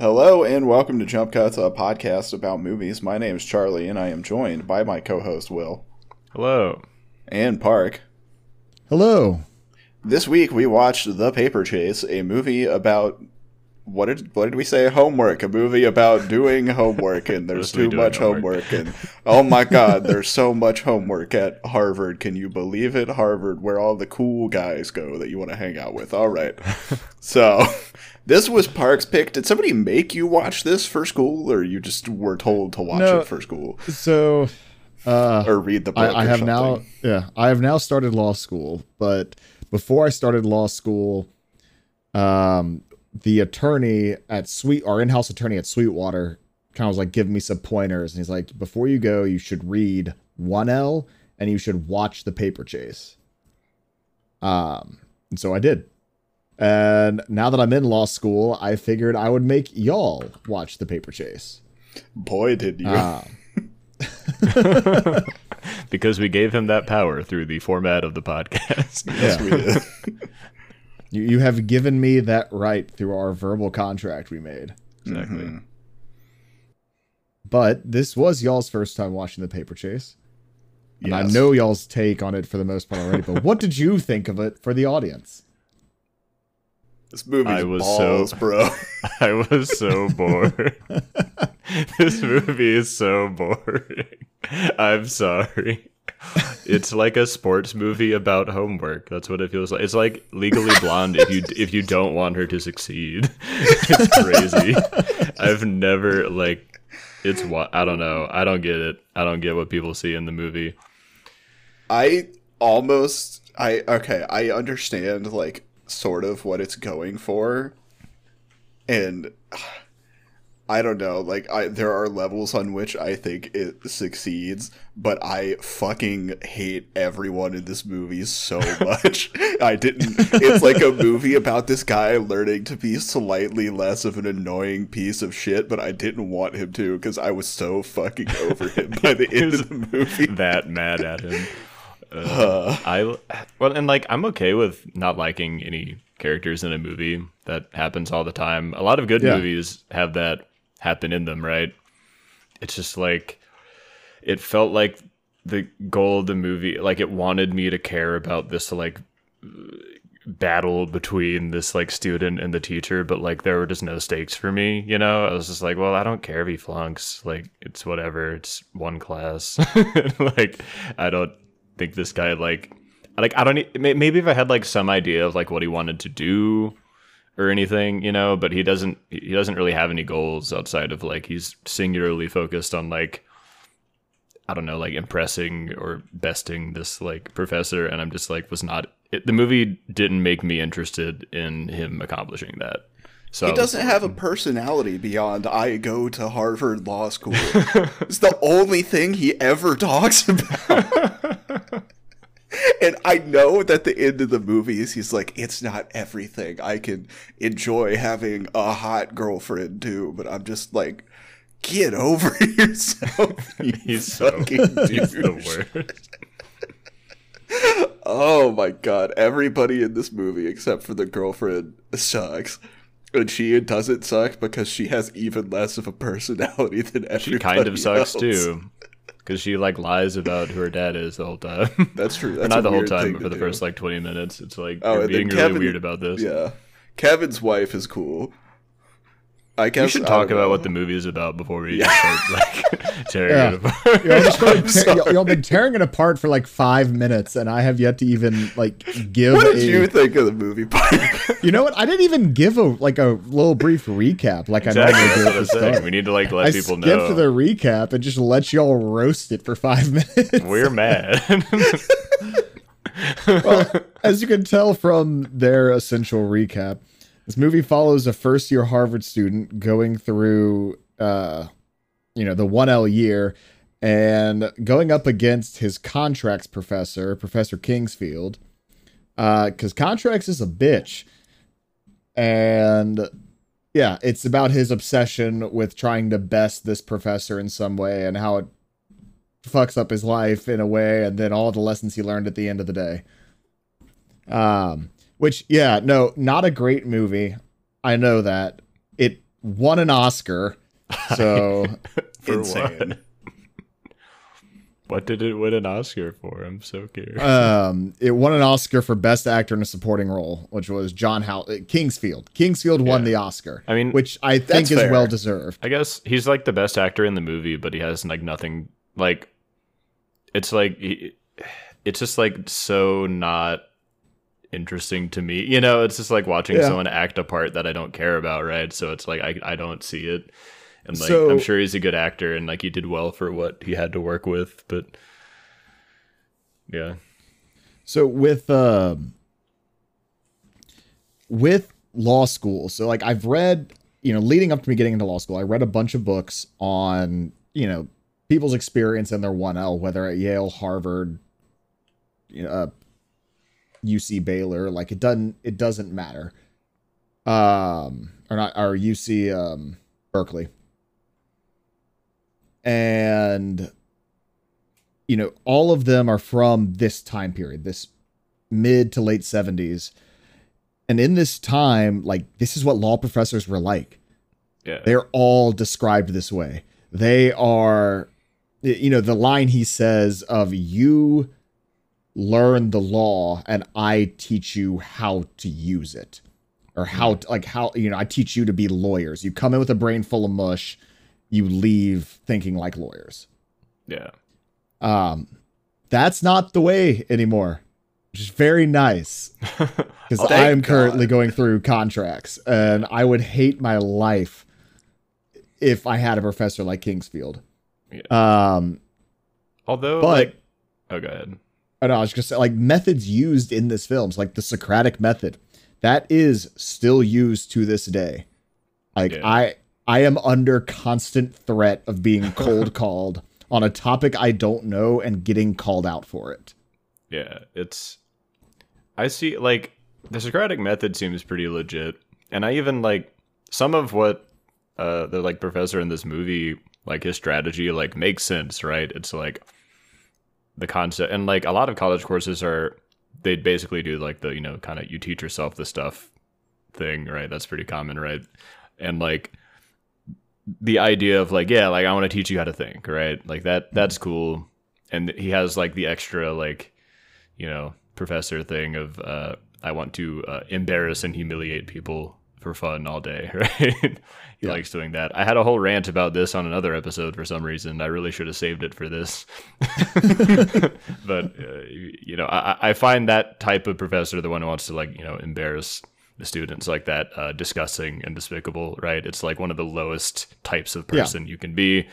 Hello and welcome to Jump Cuts, a podcast about movies. My name is Charlie and I am joined by my co-host Will Hello. and Park. Hello. This week we watched The Paper Chase, a movie about what did what did we say? Homework, a movie about doing homework, and there's too much homework. homework. and oh my god, there's so much homework at Harvard. Can you believe it? Harvard, where all the cool guys go that you want to hang out with. All right, so this was Park's pick. Did somebody make you watch this for school, or you just were told to watch No. it for school, So, uh, or read the book? I, I or have now, yeah, I have now started law school. But before I started law school, um, the attorney at Sweet, our in-house attorney at Sweetwater, kind of was like giving me some pointers, and he's like, before you go, you should read One L, and you should watch The Paper Chase. Um, and so I did. And now that I'm in law school, I figured I would make y'all watch The Paper Chase. Boy, did you! Um, Because we gave him that power through the format of the podcast. yes, we did. You, you have given me that right through our verbal contract we made. exactly. Mhm. But this was y'all's first time watching the paper chase. And I know y'all's take on it for the most part already, but what did you think of it for the audience? this movie I was balls, so- bro. I was so bored. this movie is so boring. I'm sorry. It's like a sports movie about homework. That's what it feels like. It's like Legally Blonde if you if you don't want her to succeed. It's crazy. I've never like it's what I don't know. I don't get it. I don't get what people see in the movie. I almost I okay, I understand like sort of what it's going for. And I don't know, like I there are levels on which I think it succeeds, but I fucking hate everyone in this movie so much. I didn't it's like a movie about this guy learning to be slightly less of an annoying piece of shit, but I didn't want him to because I was so fucking over him by the end of the movie. that mad at him. Uh, I well, and like I'm okay with not liking any characters in a movie. That happens all the time. A lot of good Yeah. movies have that happen in them, right? It's just like it felt like the goal of the movie, like it wanted me to care about this like battle between this like student and the teacher, but like there were just no stakes for me, you know? I was just like, well, I don't care if he flunks. Like it's whatever. It's one class. like I don't think this guy like like I don't maybe if I had like some idea of like what he wanted to do or anything, you know, but he doesn't he doesn't really have any goals outside of like he's singularly focused on like I don't know, like impressing or besting this like professor, and I'm just like was not. It, the movie didn't make me interested in him accomplishing that. So He doesn't have a personality beyond I go to Harvard Law School. it's the only thing he ever talks about. and I know that the end of the movie is he's like, it's not everything. I can enjoy having a hot girlfriend too, but I'm just like, get over yourself. you He's so fucking he's the worst. Oh my god, everybody in this movie except for the girlfriend sucks. And she doesn't suck because she has even less of a personality than everybody else. She kind of sucks else. too, because she like lies about who her dad is the whole time. That's true. That's not the whole time, but for the do. first like 20 minutes, it's like Oh, you're being really weird about this. Yeah. Kevin's wife is cool. I guess We should talk about know. what the movie is about before we start like tearing Yeah. it apart. Y'all, just started te- y'all, y'all been tearing it apart for like five minutes, and I have yet to even like give. What did a, you think of the movie Park? You know what? I didn't even give a like a little brief recap like Exactly, I normally that's do what at I'm the saying. start. We need to like let I people skipped know the recap and just let y'all roast it for five minutes. we're mad. well, as you can tell from their essential recap, this movie follows a first year Harvard student going through, uh, you know, the 1L year and going up against his contracts professor, Professor Kingsfield, because contracts is a bitch. And yeah, it's about his obsession with trying to best this professor in some way and how it fucks up his life in a way and then all the lessons he learned at the end of the day. Um which yeah, no, not a great movie. I know that. It won an Oscar. So For Insane. what? What did it win an Oscar for? I'm so curious. um, it won an Oscar for Best Actor in a Supporting Role, which was John How uh, Kingsfield. Kingsfield won Yeah. the Oscar. I mean, which I think is fair. well deserved. I guess he's like the best actor in the movie, but he has like nothing. Like, it's like it's just like so not interesting to me. You know, it's just like watching Yeah. someone act a part that I don't care about, right? So it's like I I don't see it, and like So- I'm sure he's a good actor and like he did well for what he had to work with, but yeah, So with um with law school, so like I've read, you know, leading up to me getting into law school, I read a bunch of books on, you know, people's experience in their 1L, whether at Yale, Harvard, you know, uh, UC Baylor, like it doesn't it doesn't matter. Um or not or UC um Berkeley. And you know, all of them are from this time period, this mid to late 70s. And in this time, like this is what law professors were like. yeah, They're all described this way. They are you know, the line he says of you learn the law and I teach you how to use it. Or how to, like how you know, I teach you to be lawyers. You come in with a brain full of mush, you leave thinking like lawyers. yeah. Um, that's not the way anymore, which is very nice because Thank I am currently going through contracts, and I would hate my life if I had a professor like Kingsfield. Um, Although, But- like, oh, go ahead. I know I was just like methods used in this film, like the Socratic method, that is still used to this day. Like Yeah. I, I am under constant threat of being cold called on a topic I don't know and getting called out for it. Yeah, it's. I see, like, the Socratic method seems pretty legit. And I even, like, some of what uh, the, like, professor in this movie, like, his strategy, like, makes sense, right? It's like the concept. And, like, a lot of college courses are, they basically do, like, the, you know, kind of you teach yourself the stuff thing, right? That's pretty common, right? And, like, the idea of like yeah like i want to teach you how to think right like that that's cool and he has like the extra like you know professor thing of uh i want to uh, embarrass and humiliate people for fun all day right? He Yeah. likes doing that. I had a whole rant about this on another episode for some reason. I really should have saved it for this. But uh, you know I, I find that type of professor the one who wants to like you know embarrass the students like that uh, disgusting and despicable right? It's like one of the lowest types of Yeah. person you can be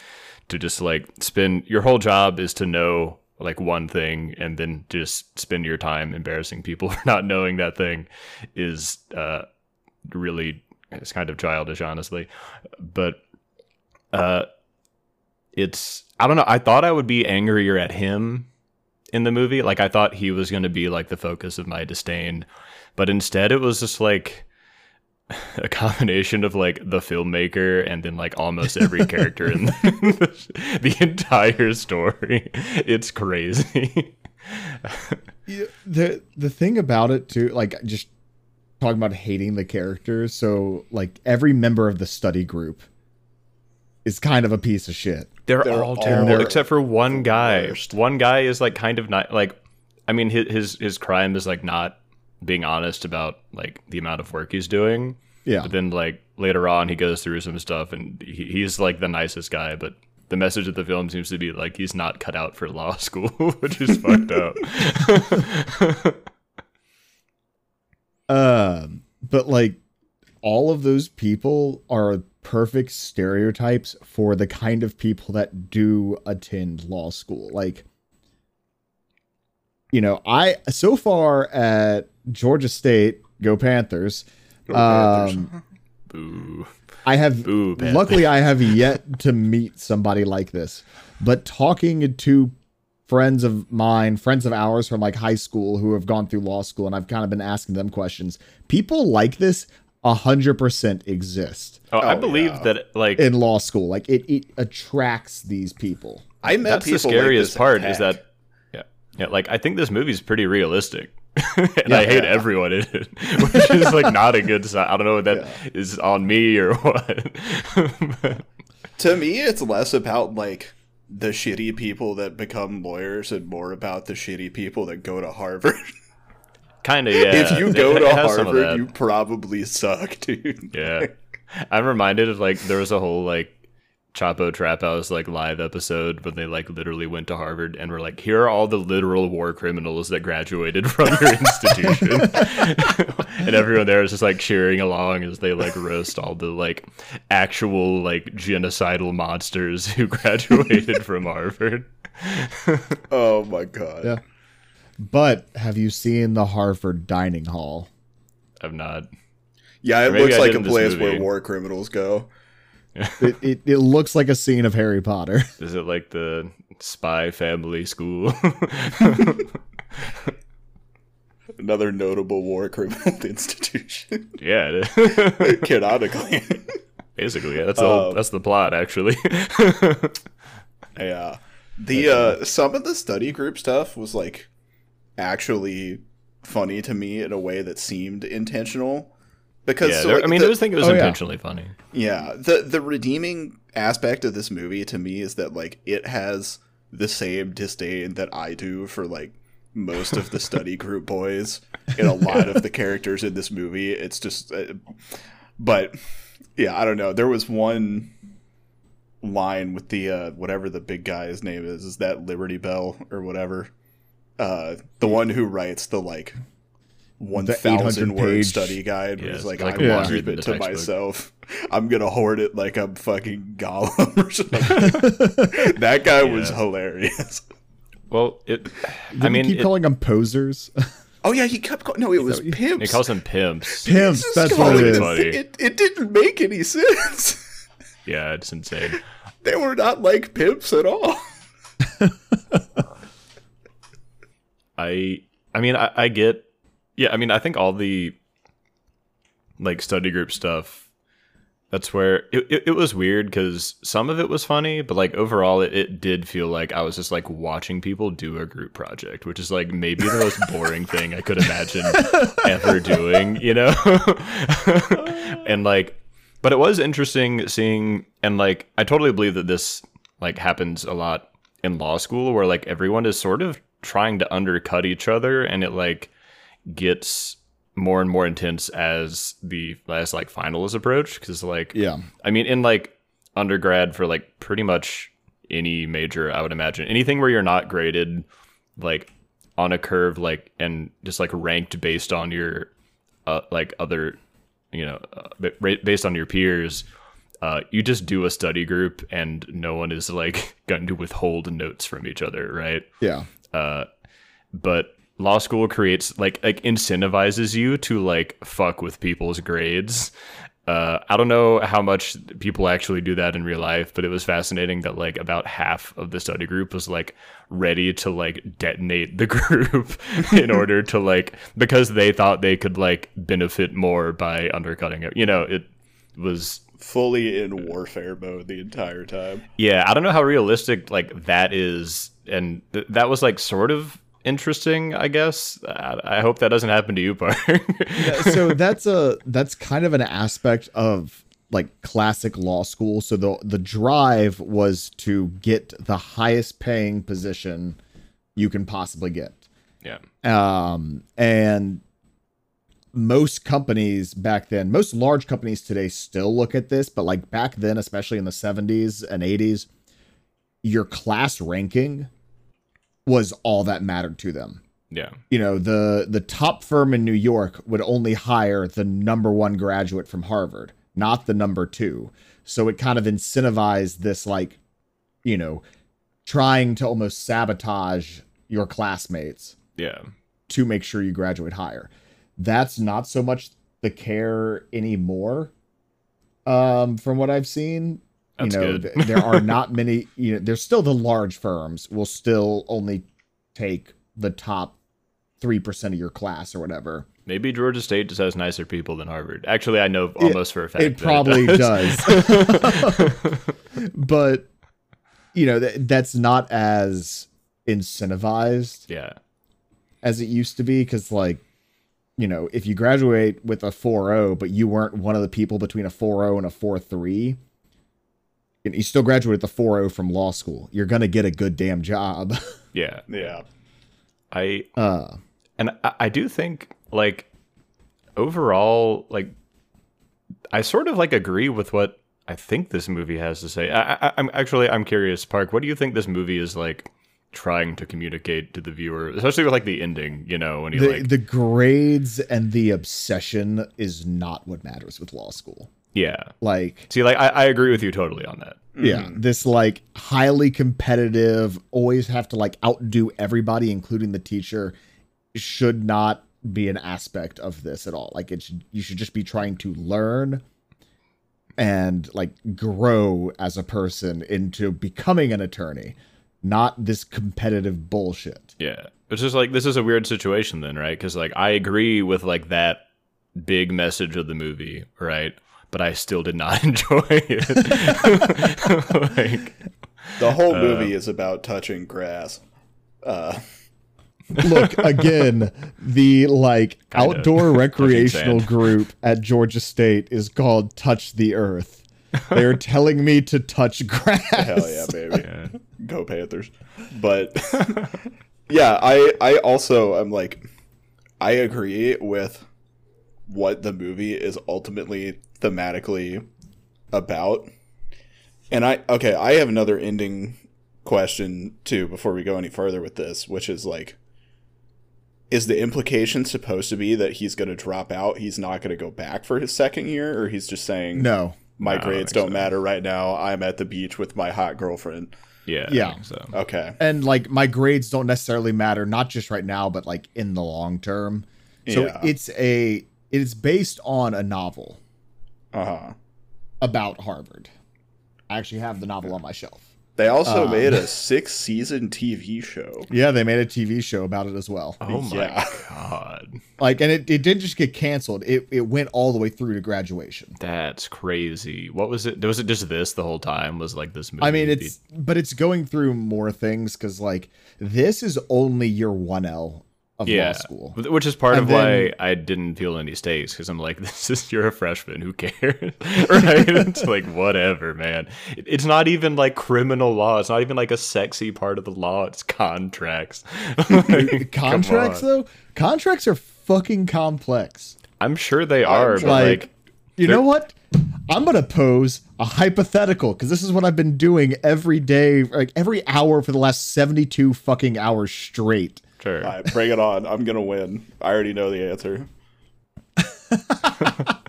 to just like spend your whole job is to know like one thing and then just spend your time embarrassing people for not knowing that thing is uh really it's kind of childish honestly. But uh it's i don't know i thought i would be angrier at him in the movie. Like i thought he was going to be like the focus of my disdain. But instead it was just like a combination of like the filmmaker and then like almost every character in the, the entire story. It's crazy. Yeah, the the thing about it too, like just talking about hating the characters. So like every member of the study group is kind of a piece of shit. They're, They're all all terrible except for one guy. worst. One guy is like kind of not like I mean his his his crime is like not being honest about like the amount of work he's doing. Yeah, But then like later on he goes through some stuff and he, he's like the nicest guy, but the message of the film seems to be like he's not cut out for law school, which is fucked up. Um, but like all of those people are perfect stereotypes for the kind of people that do attend law school. Like, you know, I so far at Georgia State, go Panthers. Um, Boo. I have Boo, luckily I have yet to meet somebody like this. But talking to friends of mine, friends of ours from like high school who have gone through law school, and I've kind of been asking them questions. People like this a hundred percent exist Oh, I Oh, believe yeah. that like in law school. Like it, it attracts these people. I met that's the people like scariest this at part is that yeah yeah like i think this movie's pretty realistic and I hate everyone in it, which is like not a good sign. I don't know if that is on me or what. to me, it's less about like the shitty people that become lawyers and more about the shitty people that go to Harvard. kind of, yeah. if you go to it has some of Harvard, you probably suck, dude. Yeah. I'm reminded of like there was a whole like Chapo Trap House like live episode when they like literally went to Harvard and were like, here are all the literal war criminals that graduated from your institution. and everyone there is just like cheering along as they like roast all the like actual like genocidal monsters who graduated from Harvard. Oh my god. Yeah. But have you seen the Harvard dining hall? I've not. Yeah, it looks I like a place movie. where war criminals go. It, it it looks like a scene of Harry Potter. Is it like the spy family school? Another notable war criminal institution. yeah, it is. Canonically. basically. Yeah, that's the whole, Um, that's the plot actually. yeah. The uh some of the study group stuff was like actually funny to me in a way that seemed intentional. Because yeah, so, like, I mean, the- I was thinking it was oh, yeah. intentionally funny. Yeah, the the redeeming aspect of this movie to me is that like it has the same disdain that I do for like most of the study group boys in a lot of the characters in this movie. It's just uh, but yeah, I don't know. There was one line with the uh whatever the big guy's name is, is that Liberty Bell or whatever. Uh the one who writes the like one thousand 800 word page- study guide Yeah, was it's like, like I Yeah. want to keep it to myself. I'm gonna hoard it like I'm fucking Gollum or something. that guy was hilarious. Well, it. Didn't I mean, keep it, calling them posers. Oh yeah, he kept going. No, it was what pimps. He calls them pimps. Pimps. That's God, what it is. is. Funny. It, it didn't make any sense. Yeah, it's insane. They were not like pimps at all. I. I mean, I, I get. Yeah, I mean, I think all the like study group stuff. That's where it, it, it was weird because some of it was funny, but like overall, it, it did feel like I was just like watching people do a group project, which is like maybe the most boring thing I could imagine ever doing, you know? and like, but it was interesting seeing, and like, I totally believe that this like happens a lot in law school where like everyone is sort of trying to undercut each other and it like gets more and more intense as the last like finals approach because like yeah. I mean, in like undergrad for like pretty much any major, I would imagine anything where you're not graded like on a curve, like and just like ranked based on your uh, like other, you know, uh, based on your peers. Uh, you just do a study group, and no one is like going to withhold notes from each other, right? Yeah. uh, but law school creates like like incentivizes you to like fuck with people's grades uh, I don't know how much people actually do that in real life, but it was fascinating that like about half of the study group was like ready to like detonate the group in order to like because they thought they could like benefit more by undercutting it. You know, it was Fully in warfare mode the entire time. yeah, I don't know how realistic like that is, and th- that was like sort of interesting. I guess I, I hope that doesn't happen to you, Park. Yeah, so that's a that's kind of an aspect of like classic law school. So the the drive was to get the highest paying position you can possibly get. yeah, Um, and most companies back then, most large companies today still look at this, but like back then, especially in the 70s and 80s, your class ranking was all that mattered to them. yeah, You know, the the top firm in New York would only hire the number one graduate from Harvard, not the number two. So it kind of incentivized this like, you know, trying to almost sabotage your classmates yeah. to make sure you graduate higher. That's not so much the care anymore. Um, from what I've seen, That's you know, th- there are not many. You know, there's still the large firms will still only take the top three percent of your class or whatever. Maybe Georgia State just has nicer people than Harvard. Actually, I know almost for a fact. It probably does. does, but you know that that's not as incentivized yeah, as it used to be because like you know if you graduate with a 4.0 but you weren't one of the people between a 4.0 and a 4.3 you you still graduated the 4.0 from law school you're gonna get a good damn job Yeah. Yeah. I uh and I, I do think like overall like I sort of like agree with what I think this movie has to say. I, I, I'm actually I'm curious, Park. What do you think this movie is like trying to communicate to the viewer, especially with like the ending? You know, when he the, like the grades and the obsession is not what matters with law school yeah. like See, like I, I agree with you totally on that. Yeah, mm-hmm. this like highly competitive, always have to like outdo everybody, including the teacher, should not be an aspect of this at all. Like it's you should just be trying to learn and like grow as a person into becoming an attorney, not this competitive bullshit. Yeah. It's just like this is a weird situation then, right? Because like I agree with like that big message of the movie, right? But I still did not enjoy it. like The whole movie is about touching grass. Uh, Look again, the like Kinda. outdoor recreational group at Georgia State is called Touch the Earth. They're telling me to touch grass. hell yeah, baby. yeah. Go Panthers. But yeah, I I also I'm like I agree with what the movie is ultimately thematically about. And I okay, I have another ending question too before we go any further with this, which is like is the implication supposed to be that he's going to drop out? He's not going to go back for his second year or he's just saying No. my No, I don't grades don't so. matter right now. I'm at the beach with my hot girlfriend. Yeah. Yeah. So Okay. And like my grades don't necessarily matter, not just right now, but like in the long term. So Yeah. it's a it is based on a novel Uh-huh. about Harvard. I actually have the novel on my shelf. They also Um, made a six season TV show. Yeah, they made a TV show about it as well. Oh my Yeah. god. Like and it, it didn't just get canceled. It it went all the way through to graduation. That's crazy. What was it? Was it just this the whole time? Was like this movie? I mean, it's but it's going through more things because like this is only your one L of law yeah, school. which is part And of then- why I didn't feel any stakes because I'm like, this is you're a freshman. Who cares, right? it's like whatever, man. It- It's not even like criminal law. It's not even like a sexy part of the law. It's contracts. Like, Contracts though, contracts are fucking complex. I'm sure they are, but like, like, you know what? I'm gonna pose a hypothetical because this is what I've been doing every day, like every hour for the last 72 fucking hours straight. Sure. All right, bring it on. I'm gonna win. I already know the answer.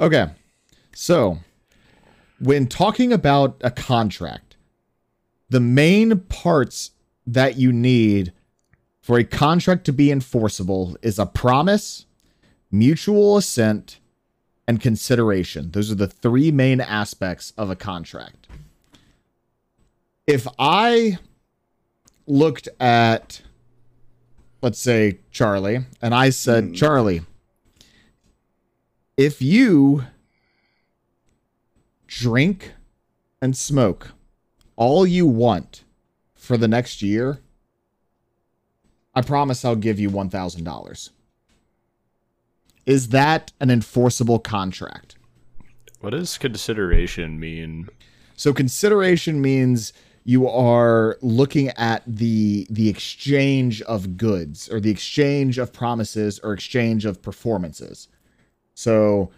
Okay. So, when talking about a contract, the main parts that you need for a contract to be enforceable is a promise, mutual assent, and consideration. Those are the three main aspects of a contract. If I looked at, let's say, Charlie, and I said, hmm. Charlie, if you drink and smoke all you want for the next year, I promise I'll give you $1,000. Is that an enforceable contract? What does consideration mean? So consideration means you are looking at the the exchange of goods or the exchange of promises or exchange of performances. So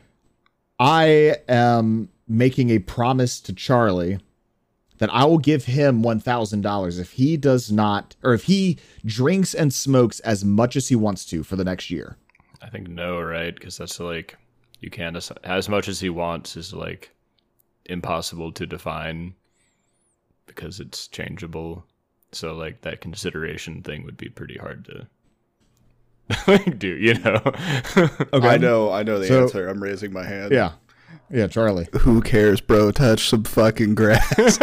I am making a promise to Charlie that I will give him $1,000 if he does not or if he drinks and smokes as much as he wants to for the next year. I think no, right? Because that's like you can't as, as much as he wants is like impossible to define because it's changeable. So like that consideration thing would be pretty hard to like do, you know? Okay. I know. I know the So- answer. I'm raising my hand. Yeah. Yeah, Charlie. Who cares, bro? Touch some fucking grass. if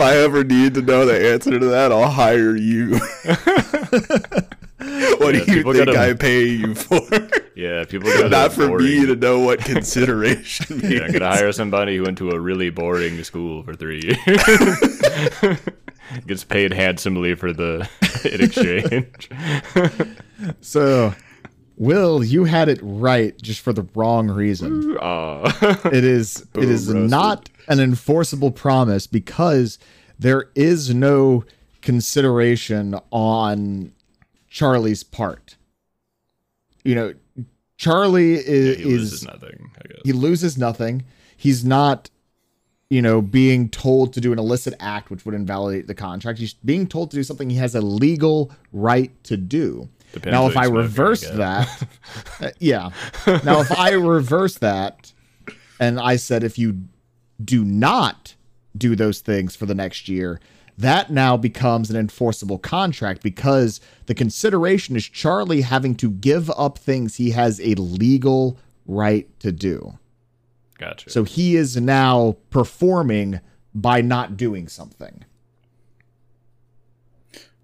I ever need to know the answer to that, I'll hire you. what Yeah, do you think gotta- I pay you for? yeah, people go Not for me to know what consideration means. Yeah, I'm gonna hire somebody who went to a really boring school for three years. gets paid handsomely for the in exchange. So, Will, you had it right just for the wrong reason. Aw. It is it is roasted. not an enforceable promise because there is no consideration on Charlie's part. You know, Charlie is he loses nothing. I guess. he loses nothing. He's not, you know, being told to do an illicit act which would invalidate the contract. He's being told to do something he has a legal right to do. Depends now, if I he's smoking, I reverse that, uh, yeah. Now, if I reverse that, and I said if you do not do those things for the next year, that now becomes an enforceable contract because the consideration is Charlie having to give up things he has a legal right to do. Gotcha. So he is now performing by not doing something.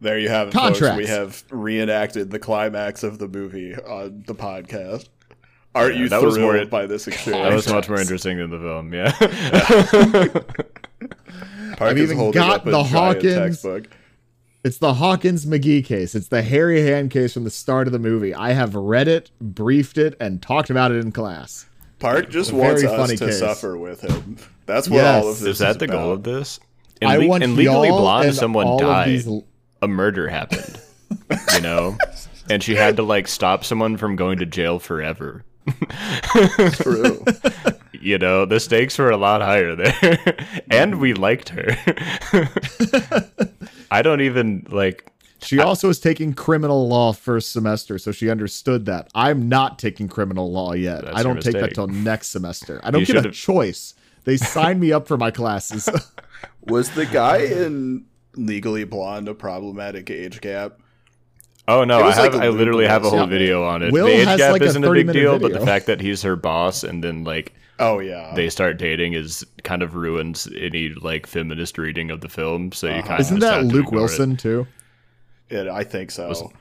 There you have it, folks. We have reenacted the climax of the movie on the podcast. Aren't Yeah, you that thrilled was more- by this experience? that was much more interesting than the film. Yeah. Park I've even got the Hawkins- textbook. It's the Hawkins McGee case. It's the Hairy Hand case from the start of the movie. I have read it, briefed it, and talked about it in class. Park just a wants very us funny to case. suffer with him. That's what Yes. all of this is that the about. goal of this? In, I Le- want in Legally Blonde, and someone all of died. these- a murder happened. you know, and she had to like stop someone from going to jail forever. True. You know, the stakes were a lot higher there, and we mm-hmm. liked her. I don't even like. She also is taking criminal law first semester, so she understood that. I'm not taking criminal law yet. That's I don't take that till next semester. I don't You get a should've- choice. They signed me up for my classes. was the guy in Legally Blonde a problematic age gap? Oh no, I have. like a I literally have a whole Yeah. video on it. Will the age gap like, isn't a big 30-minute deal, but the fact that he's her boss and then like Oh yeah. they start dating is kind of ruins any like feminist reading of the film. So you uh-huh. kind of Isn't that Luke Wilson too? Yeah, I think so.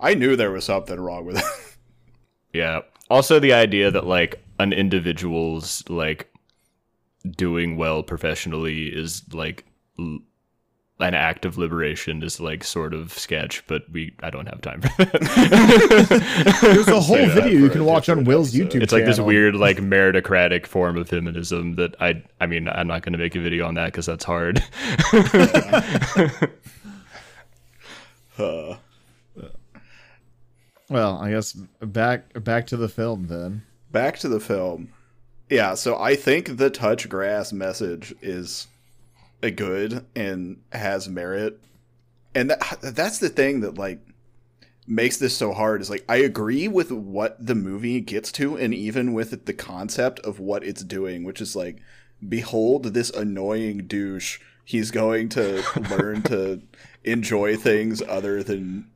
I knew there was something wrong with it. Yeah. Also, the idea that like an individual's like doing well professionally is like l- an act of liberation is like sort of sketch, but we I don't have time for that. There's a whole video you can watch on Will's episode. YouTube it's like this weird like meritocratic form of feminism that I I mean I'm not going to make a video on that because that's hard. Uh, Well, I guess back back to the film then. back to the film. Yeah, so I think the touch grass message is a good and has merit. And that, that's the thing that like makes this so hard is like I agree with what the movie gets to and even with the concept of what it's doing, which is like behold this annoying douche. He's going to learn to enjoy things other than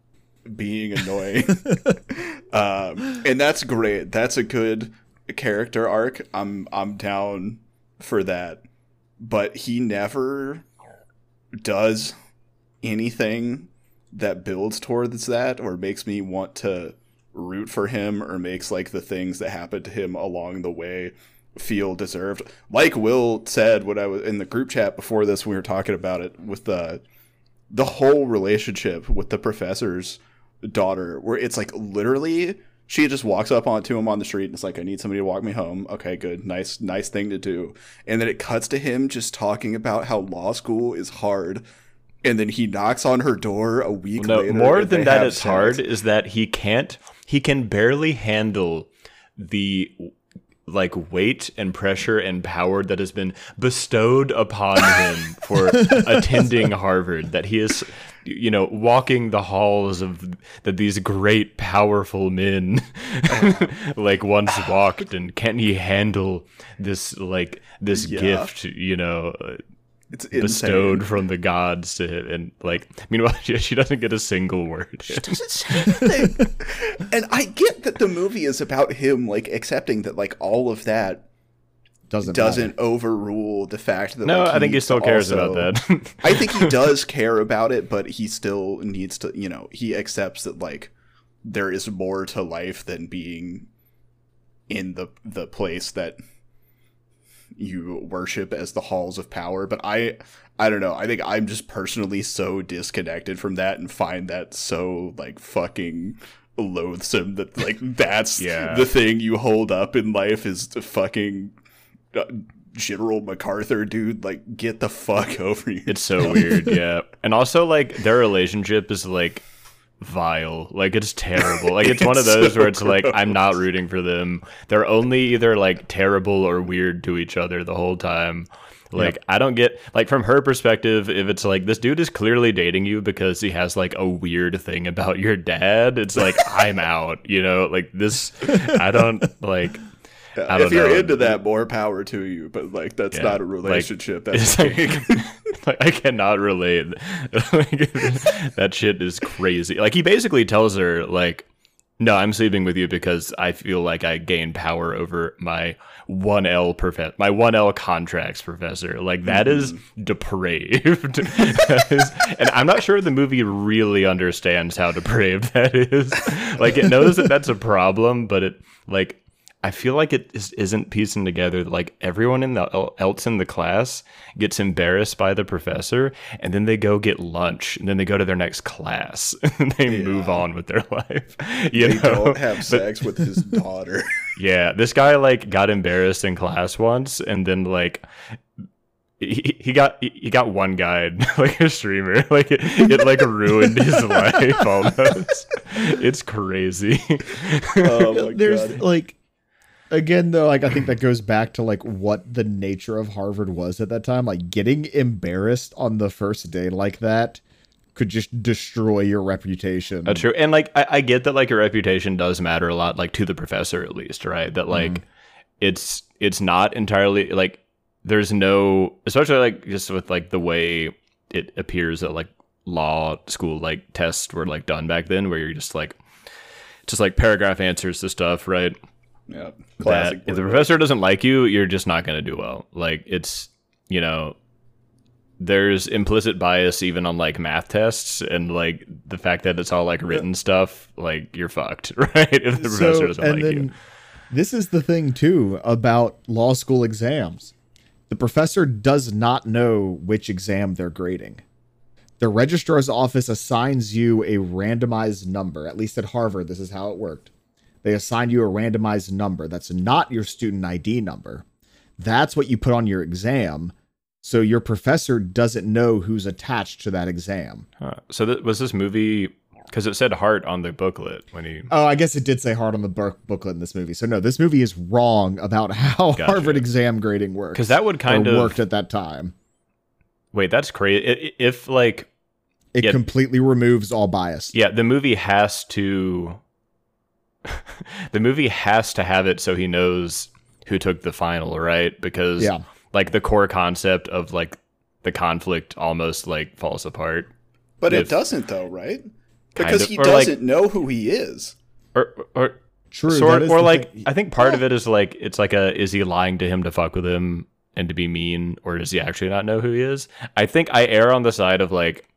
being annoying. um, and that's great. That's a good character arc. I'm I'm down for that. But he never does anything that builds towards that or makes me want to root for him or makes like the things that happen to him along the way feel deserved. Like Will said when I was in the group chat before this we were talking about it with the the whole relationship with the professor's daughter where it's like literally she just walks up onto him on the street and it's like i need somebody to walk me home okay good nice nice thing to do and then it cuts to him just talking about how law school is hard and then he knocks on her door a week no, later more than that, it's hard. Is that he can't? He can barely handle the like weight and pressure and power that has been bestowed upon him for attending Harvard. That he is, you know, walking the halls of that these great powerful men like once walked, and can he handle this like this Yeah. gift? You know. uh, it's bestowed insane. from the gods to him and like meanwhile she, she doesn't get a single word She doesn't say anything. and i get that the movie is about him like accepting that like all of that Doesn't doesn't overrule the fact that no like, i think he still cares also- about that I think he does care about it, but he still needs to, you know, he accepts that like there is more to life than being in the the place that you worship as the halls of power. But I, I don't know. I think I'm just personally so disconnected from that and find that so like fucking loathsome that like that's Yeah. the thing you hold up in life is the fucking Uh, General MacArthur, dude. Like, get the fuck over you. It's so weird, yeah. And also like their relationship is like vile. Like it's terrible. Like it's, one of those so where it's like I'm not rooting for them. They're only either like terrible or weird to each other the whole time. Like I don't get like from her perspective if it's like this dude is clearly dating you because he has like a weird thing about your dad. It's like I'm out, you know? Like this I don't like I if you're know. into that, more power to you. But like, that's Yeah, not a like, relationship. that's like, like, I cannot relate. like, that shit is crazy. Like he basically tells her like, "No, I'm sleeping with you because I feel like I gain power over my one L professor, my one L contracts professor." Like that is mm-hmm. depraved. That is- and I'm not sure the movie really understands how depraved that is. Like it knows that that's a problem, but it like I feel like it is, isn't piecing together. Like everyone in the else in the class gets embarrassed by the professor, and then they go get lunch, and then they go to their next class, and they move on with their life. You they know, don't have But- sex with his daughter. yeah, this guy like got embarrassed in class once, and then like. He, he got he got one guy like a streamer like it, it like ruined his life almost it's crazy oh my There's god. like again though, like I think that goes back to like what the nature of Harvard was at that time. Like getting embarrassed on the first day like that could just destroy your reputation. That's true. And like I, I get that like your reputation does matter a lot, like to the professor at least, right? That like mm-hmm. it's it's not entirely like there's no especially like just with like the way it appears that like law school like tests were like done back then where you're just like just like paragraph answers to stuff, right? Yeah, that classic. if the professor doesn't like you, you're just not going to do well. Like it's, you know, there's implicit bias even on like math tests and like the fact that it's all like written stuff, like you're fucked, right? If the professor doesn't and like then you. this is the thing too about law school exams. The professor does not know which exam they're grading. The registrar's office assigns you a randomized number. At least at Harvard, this is how it worked. They assign you a randomized number that's not your student ID number. That's what you put on your exam. So your professor doesn't know who's attached to that exam. Huh. So th- was this movie because it said Hart on the booklet when he Oh, I guess it did say Hart on the book booklet in this movie. So no, this movie is wrong about how Gotcha. Harvard exam grading works. because that would kind of worked at that time. wait that's crazy if like It Yeah. completely removes all bias. Yeah, the movie has to. the movie has to have it so he knows who took the final, right? Because Yeah. like the core concept of like the conflict almost like falls apart. but it doesn't though, right? Because of, he doesn't know who he is. Or or True. sort or like thing. I think part of it is like it's like a is he lying to him to fuck with him and to be mean or does he actually not know who he is? I think I err on the side of like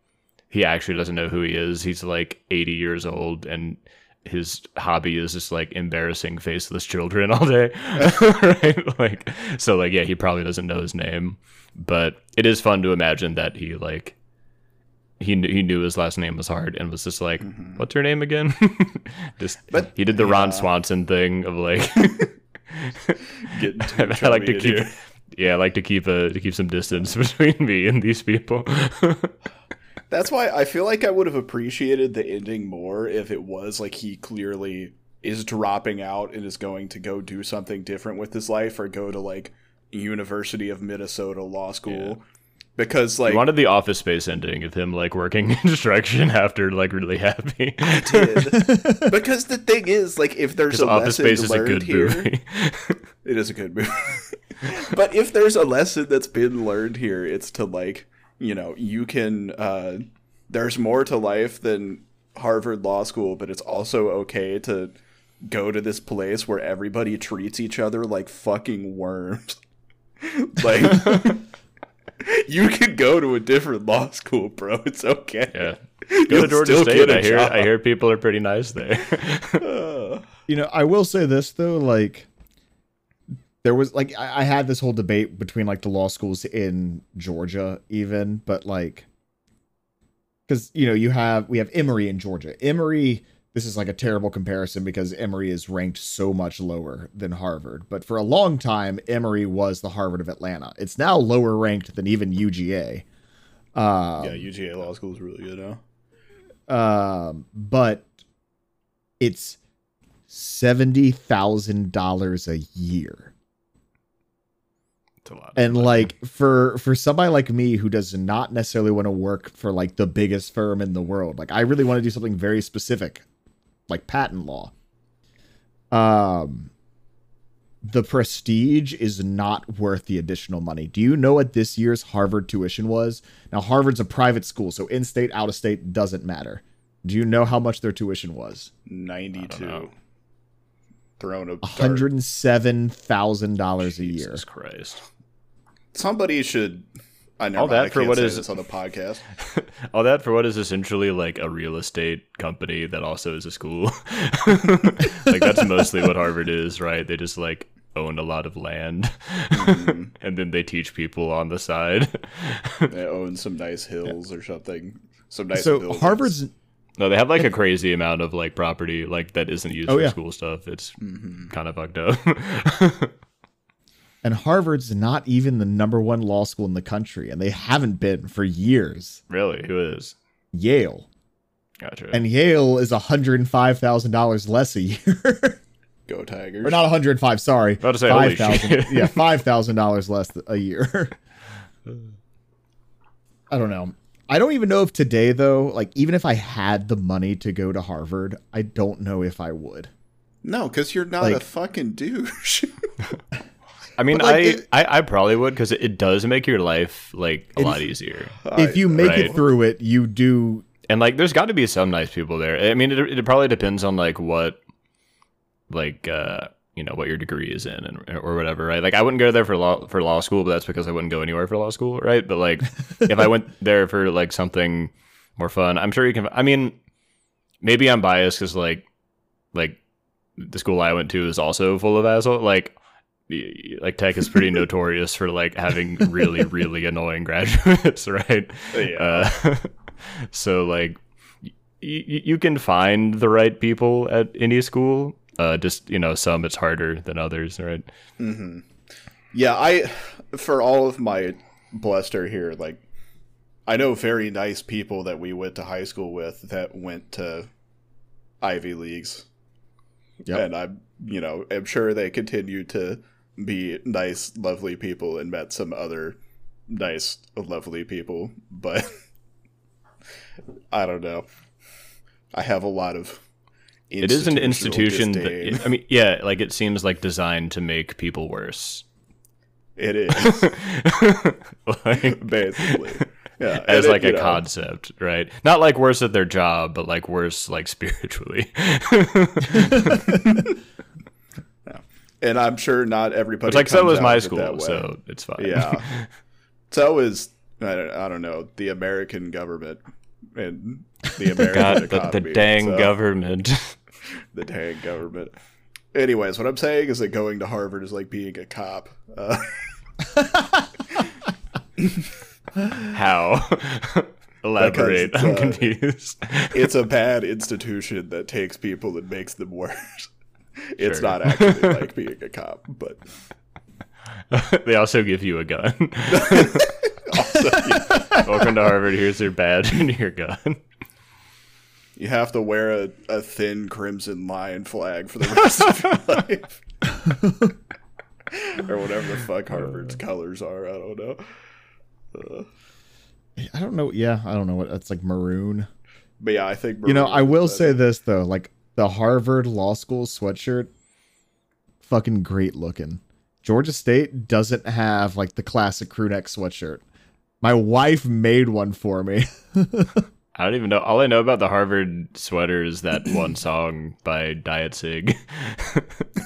he actually doesn't know who he is. He's like 80 years old and his hobby is just like embarrassing faceless children all day. right? Like so like yeah, he probably doesn't know his name, but it is fun to imagine that he like he knew, he knew his last name was Hart and was just like, mm-hmm. "What's your name again?" just But- he did the Ron. Swanson thing of like I like to keep here. yeah, I like to keep a to keep some distance between me and these people. That's why I feel like I would have appreciated the ending more if it was like he clearly is dropping out and is going to go do something different with his life or go to like University of Minnesota Law School. Because like I wanted the office space ending of him like working construction after like really happy. did. because the thing is, like, if there's a Office lesson Space is a learned good here, movie. it is a good movie. but if there's a lesson that's been learned here, it's to like, you know, you can. uh There's more to life than Harvard Law School, but it's also okay to go to this place where everybody treats each other like fucking worms. like. You can go to a different law school, bro. It's okay. yeah. Go You'll to Georgia State. get a I hear job. I hear people are pretty nice there. You know, I will say this though, like there was like I, I had this whole debate between like the law schools in Georgia, even, but like because you know you have we have Emory in Georgia. Emory, this is like a terrible comparison because Emory is ranked so much lower than Harvard. But for a long time, Emory was the Harvard of Atlanta. It's now lower ranked than even UGA. Um, yeah, UGA law school is really good now. um, but it's seventy thousand dollars a year. It's a lot. and like for for somebody like me who does not necessarily want to work for like the biggest firm in the world like i really want to do something very specific like patent law um the prestige is not worth the additional money do you know what this year's harvard tuition was now harvard's a private school so in state out of state doesn't matter do you know how much their tuition was Ninety-two. know. Thrown a $107000 a year Jesus Christ. Somebody should. I know All that I for can't what say is- this on the podcast. All that for what is essentially like a real estate company that also is a school. like that's mostly what Harvard is, right? They just like own a lot of land Mm-hmm. and then they teach people on the side. They own some nice hills or something. Some nice. so buildings. harvard's no, they have like a crazy amount of like property like that isn't used Oh, for yeah. school stuff. It's Mm-hmm. kind of fucked up. And Harvard's not even the number one law school in the country, and they haven't been for years. really? Who is? Yale. Gotcha. And Yale is $105,000 less a year. Go Tigers. or not 105, sorry. About to say, holy 5,000 shit. Yeah, $5,000 less a year. I don't know. I don't even know if today, though, like, even if I had the money to go to Harvard, I don't know if I would. No, because you're not a fucking douche. I mean, like, I, it- I I probably would because it, it does make your life like a lot easier. if you make it through it, you do. And like, there's got to be some nice people there. I mean, it, it probably depends on like what, like, uh, you know, what your degree is in and or whatever, right? Like, I wouldn't go there for law for law school, but that's because I wouldn't go anywhere for law school, right? But like, if I went there for like something more fun, I'm sure you can. I mean, maybe I'm biased because like, like the school I went to is also full of assholes. Like, like tech is pretty notorious for like having really really annoying graduates, right? Yeah. Uh, so like y- you can find the right people at any school. Uh, just you know, some it's harder than others, right? Yeah, I for all of my bluster here, like I know very nice people that we went to high school with that went to Ivy Leagues. Yep. And I'm you know, I'm sure they continue to be nice, lovely people and met some other nice, lovely people, but I don't know. I have a lot of It is an institution disdain. that I mean, yeah, like it seems like designed to make people worse. it is like, basically. Yeah, as and it- like a know, concept, right? Not like worse at their job, but like worse like spiritually. And I'm sure not everybody. But like so was my school, so it's fine. yeah. so is I don't, I don't know the American government and the American God, the, economy. the dang so- government. the dang government. Anyways, what I'm saying is that going to Harvard is like being a cop. Uh, How? Elaborate. I'm uh, confused. it's a bad institution that takes people and makes them worse. It's Sure. not actually like being a cop, but they also give you a gun. Welcome to Harvard. Here's your badge and your gun. you have to wear a, a thin crimson lion flag for the rest of your life. or whatever the fuck Harvard's colors are. I don't know. Uh, I don't know. Yeah, I don't know what that's like maroon. but yeah, I think You know, I will better. say this though, like the Harvard Law School sweatshirt, fucking great looking. Georgia State doesn't have like the classic crew neck sweatshirt. My wife made one for me. I don't even know. All I know about the Harvard sweater is that one song by Diet Cig.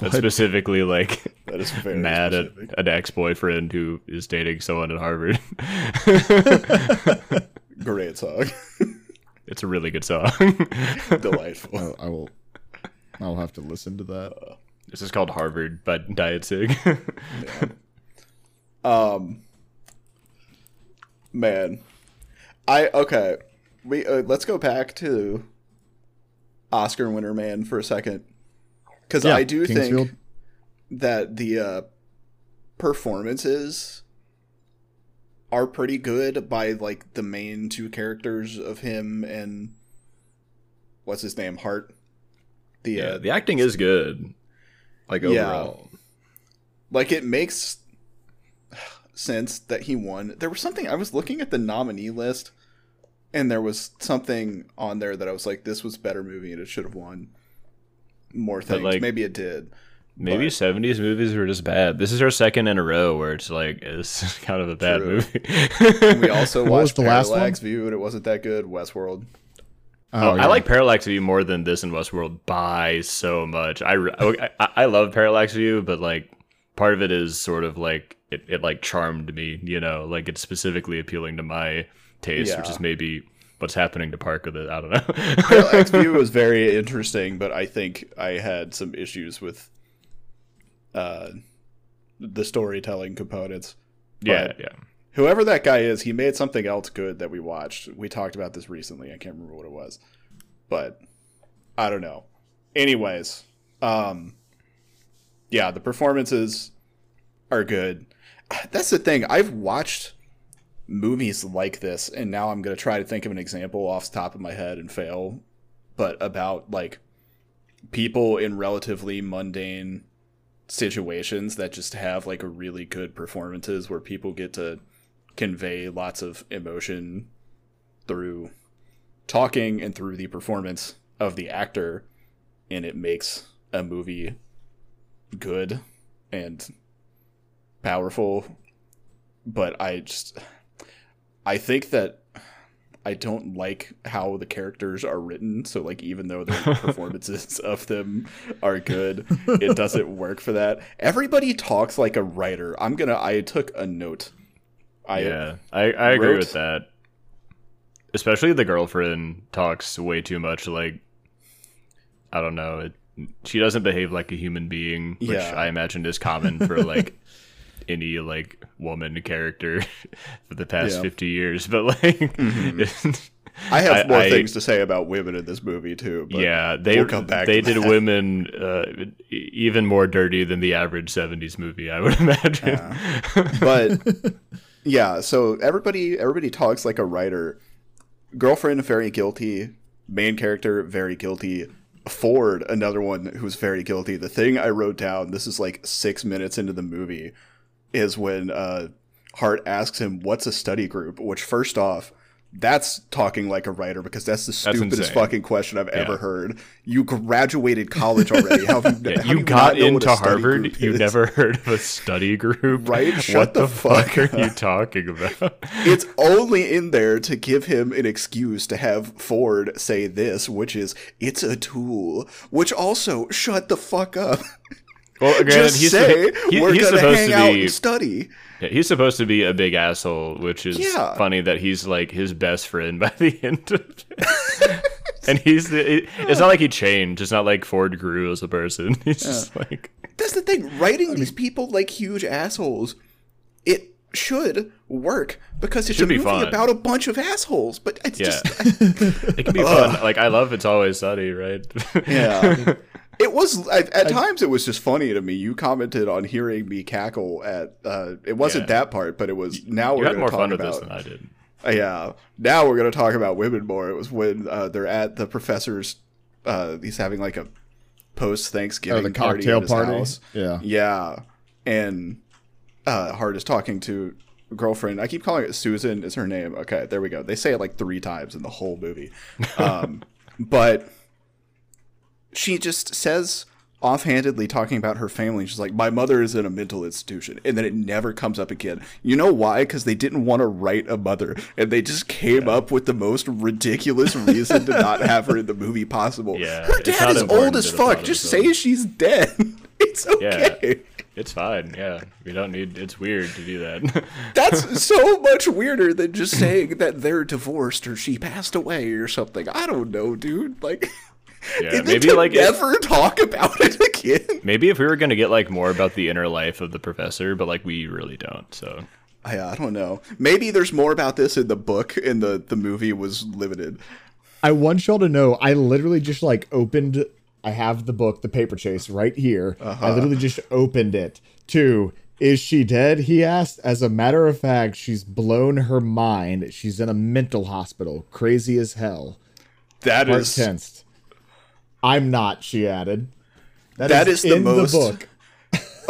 That's specifically like that is mad specific. at an ex-boyfriend who is dating someone at Harvard. great song, it's a really good song. delightful. Oh, I will. I'll have to listen to that. This is called Harvard by Diet Cig. Um, man, I okay. We uh, let's go back to Oscar winner man for a second, because Yeah, I do Kingsfield. think that the uh, performances are pretty good by like the main two characters of him and what's his name Hart. The yeah, uh, the acting is good. Like Yeah. overall. like it makes sense that he won. There was something I was looking at the nominee list, and there was something on there that I was like, "This was a better movie, and it should have won more things." like- Maybe it did. Maybe But- 70s movies were just bad. This is our second in a row where it's like it's kind of a bad True. movie. We also What was watched the last Parallax View, and it wasn't that good. Westworld. Oh, oh I like Parallax View more than this and Westworld by so much. I, I, I love Parallax View, but like part of it is sort of like it, it like charmed me, you know, like it's specifically appealing to my taste, which is maybe what's happening to Park with it. I don't know. Parallax View was very interesting, but I think I had some issues with uh, the storytelling components. yeah, yeah. whoever that guy is, he made something else good that we watched. We talked about this recently. I can't remember what it was, but I don't know. Anyways, um, yeah, the performances are good. That's the thing. I've watched movies like this, and now I'm gonna try to think of an example off the top of my head and fail, but about like people in relatively mundane situations that just have like a really good performances where people get to convey lots of emotion through talking and through the performance of the actor and it makes a movie good and powerful. But i just i think that i don't like how the characters are written so like even though the performances of them are good it doesn't work for that everybody talks like a writer i'm gonna i took a note I, yeah, I, I agree wrote- with that. Especially the girlfriend talks way too much. Like, I don't know. It, she doesn't behave like a human being, which Yeah. I imagine is common for like any like woman character for the past Yeah. fifty years. But like, I have more I- things to say about women in this movie too. But yeah, they we'll they did that. women uh, even more dirty than the average '70s movie. I would imagine. but yeah, so everybody everybody talks like a writer. Girlfriend very guilty. Main character very guilty. Ford another one who's very guilty. The thing I wrote down. This is like six minutes into the movie, is when uh, Hart asks him, "What's a study group?" Which first off. That's talking like a writer because that's the stupidest insane. fucking question I've ever heard. You graduated college already. How have you, Yeah, do you got into Harvard. You never heard of a study group, Right? What Shut the fuck, fuck are you talking about? it's only in there to give him an excuse to have Ford say this, which is it's a tool. Which also shut the fuck up. Well, granted, Just he's say he- we're he's gonna supposed hang to out be and study. yeah, he's supposed to be a big asshole, which is Yeah. funny that he's like his best friend by the end of it. and he's the, it, it's not like he changed. It's not like Ford grew as a person. He's just like That's the thing. Writing these people like huge assholes, it should work because it's a should be movie fun. about a bunch of assholes. But it's Yeah. just it can be fun. Like I love it's always sunny, right? yeah. It was at, at times. It was just funny to me. You commented on hearing me cackle at. Uh, it wasn't Yeah. that part, but it was. Now you we're had going more to talk fun with about. this than I did. Uh, yeah. Now we're going to talk about women more. It was when uh, they're at the professor's. Uh, he's having like a post Thanksgiving Oh, the party cocktail party? Yeah. Yeah, and uh, Hart is talking to girlfriend. I keep calling it Susan. Is her name? Okay, there we go. They say it like three times in the whole movie, um, but she just says offhandedly talking about her family. She's like, "My mother is in a mental institution," and then it never comes up again. You know why? Because they didn't want to write a mother, and they just came up with the most ridiculous reason to not have her in the movie possible. Yeah, her dad is old as fuck. Just say she's dead. It's okay. It's fine. Yeah, we don't need. It's weird to do that. That's so much weirder than just saying that they're divorced or she passed away or something. I don't know, dude. Like, Yeah, And maybe to like if, talk about it again. maybe if we were gonna get like more about the inner life of the professor, but like we really don't. So I, I don't know. Maybe there's more about this in the book, and the the movie was limited. I want y'all to know I literally just like opened I have the book, The Paper Chase, right here. I uh-huh. literally just opened it to Is she dead? He asked. As a matter of fact, she's blown her mind. She's in a mental hospital. Crazy as hell. That Part is tensed. I'm not, she added. That is the in most- the book.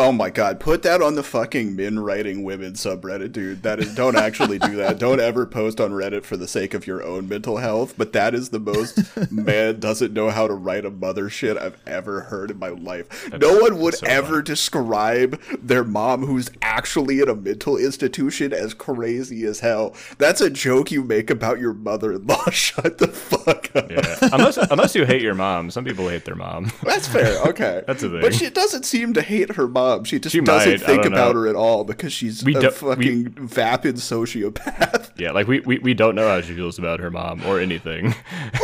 Oh my god, put that on the fucking men writing women subreddit, dude. That is don't actually do that. Don't ever post on Reddit for the sake of your own mental health, but that is the most man doesn't know how to write a mother shit I've ever heard in my life. no one would so ever describe their mom who's actually in a mental institution as crazy as hell. That's a joke you make about your mother-in-law. Shut the fuck up. yeah, unless unless you hate your mom, some people hate their mom. That's fair. Okay, That's a thing. But she doesn't seem to hate her mom. She just She doesn't might, think about know. her at all because she's We a fucking vapid sociopath. Yeah, like we, we we don't know how she feels about her mom or anything.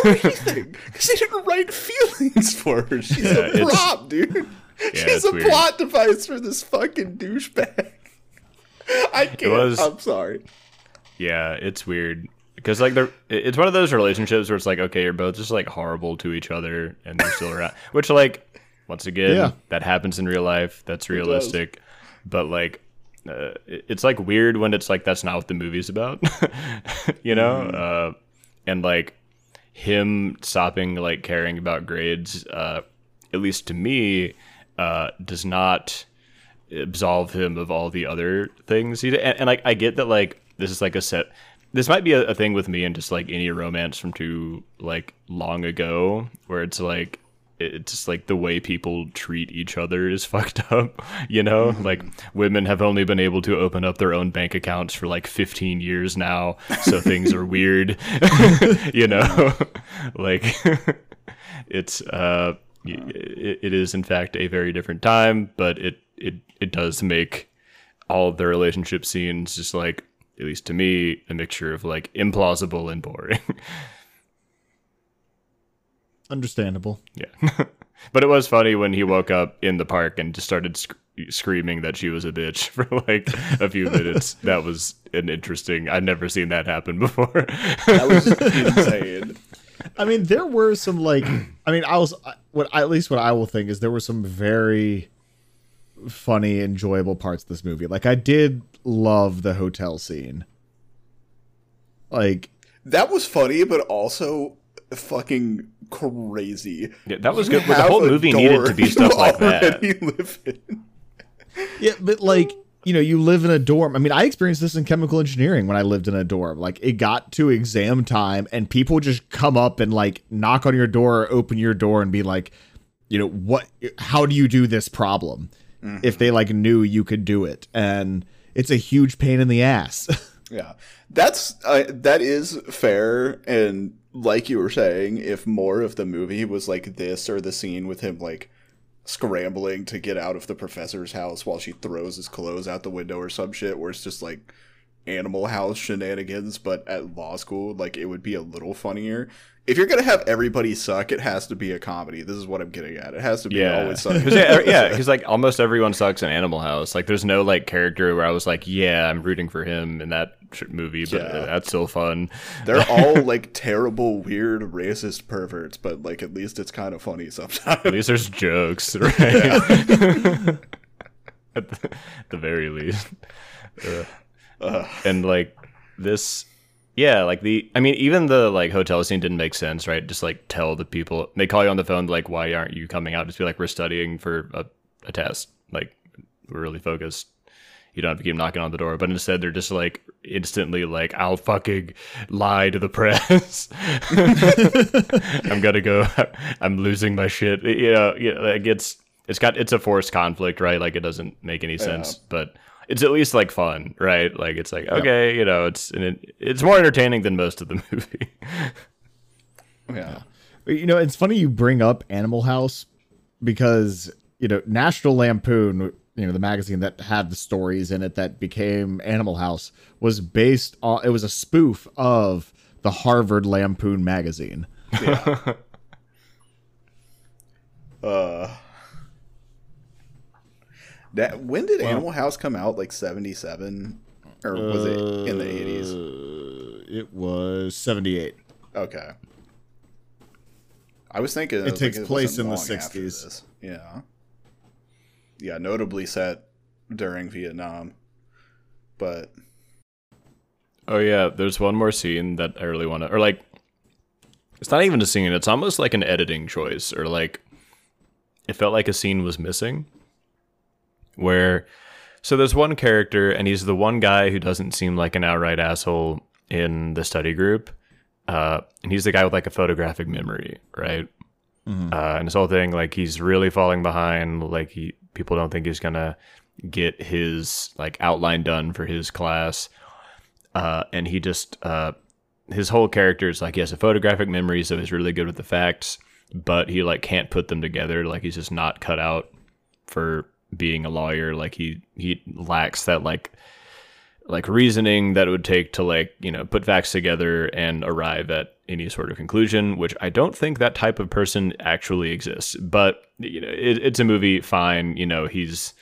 or anything. Because they didn't write feelings for her. She's Yeah, a prop, dude. She's a weird. plot device for this fucking douchebag. I can't. was- I'm sorry. Yeah, it's weird because like they're it's one of those relationships where it's like okay, you're both just like horrible to each other and they're still around. Which like once again, Yeah. that happens in real life. That's realistic, but like. Uh, it's like weird when it's like that's not what the movie's about, you know. Uh, and like him stopping like caring about grades, uh, at least to me, uh, does not absolve him of all the other things he did. And, and like I get that like this is like a set. This might be a, a thing with me and just like any romance from too like long ago, where it's like it's just like the way people treat each other is fucked up. You know, like women have only been able to open up their own bank accounts for like 15 years now, so things are weird. you know, like it's uh it, it is in fact a very different time but it it it does make all of the relationship scenes just like at least to me a mixture of like implausible and boring Understandable. yeah but it was funny when he woke up in the park and just started sc- screaming that she was a bitch for like a few minutes that was an interesting i'd never seen that happen before That was insane. I mean, there were some like, I mean, I was what at least what I will think is there were some very funny, enjoyable parts of this movie. Like, I did love the hotel scene. Like, That was funny, but also fucking crazy. yeah, that was You good but the whole movie needed to be you stuff like that live in. yeah, but like, you know, you live in a dorm. I mean, I experienced this in chemical engineering when I lived in a dorm. Like, it got to exam time, and people just come up and like knock on your door or open your door and be like, you know, what? How do you do this problem? If they like knew you could do it, and it's a huge pain in the ass. Yeah, that's uh, that is fair. And like you were saying, if more of the movie was like this, or the scene with him like scrambling to get out of the professor's house while she throws his clothes out the window or some shit, where it's just like Animal House shenanigans, but at law school, like it would be a little funnier. If you're gonna have everybody suck, it has to be a comedy. This is what I'm getting at. It has to be Yeah, always suck. Yeah, yeah, because like almost everyone sucks in Animal House. Like, there's no like character where I was like, yeah, I'm rooting for him in that movie, but Yeah. uh, that's still fun. They're all like terrible, weird, racist perverts, but like at least it's kind of funny sometimes. At least there's jokes, right? at, the, at the very least. Ugh. and like this, yeah, like the, I mean, even the like hotel scene didn't make sense, right? Just like tell the people they call you on the phone, like, why aren't you coming out? Just be like, we're studying for a, a test. Like, we're really focused. You don't have to keep knocking on the door, but instead they're just like instantly like, I'll fucking lie to the press. I'm gonna go. I'm losing my shit. You know, you know, like it's it's got it's a forced conflict, right? Like it doesn't make any sense, but it's at least like fun, right? Like it's like okay, you know, it's and it, it's more entertaining than most of the movie. yeah. You know, it's funny you bring up Animal House because, you know, National Lampoon, you know, the magazine that had the stories in it that became Animal House was based on, it was a spoof of the Harvard Lampoon magazine. Uh, that when did Well- Animal House come out? Like seventy seven, or was it in the eighties? Uh, It was 78. Okay. I was thinking It was takes thinking place wasn't in the 60s. Yeah. Yeah, notably set during Vietnam, but Oh yeah, there's one more scene that I really want to, or like, it's not even a scene. It's almost like an editing choice, or like, it felt like a scene was missing. Where, so there's one character, and he's the one guy who doesn't seem like an outright asshole in the study group, uh, and he's the guy with like a photographic memory, right? Uh, and this whole thing, like he's really falling behind. Like he, people don't think he's gonna get his like outline done for his class uh, and he just uh, his whole character is like he has a photographic memory, so he's really good with the facts, but he like can't put them together. Like he's just not cut out for being a lawyer. Like he he lacks that like like reasoning that it would take to like you know put facts together and arrive at any sort of conclusion which i don't think that type of person actually exists but you know it, it's a movie fine you know he's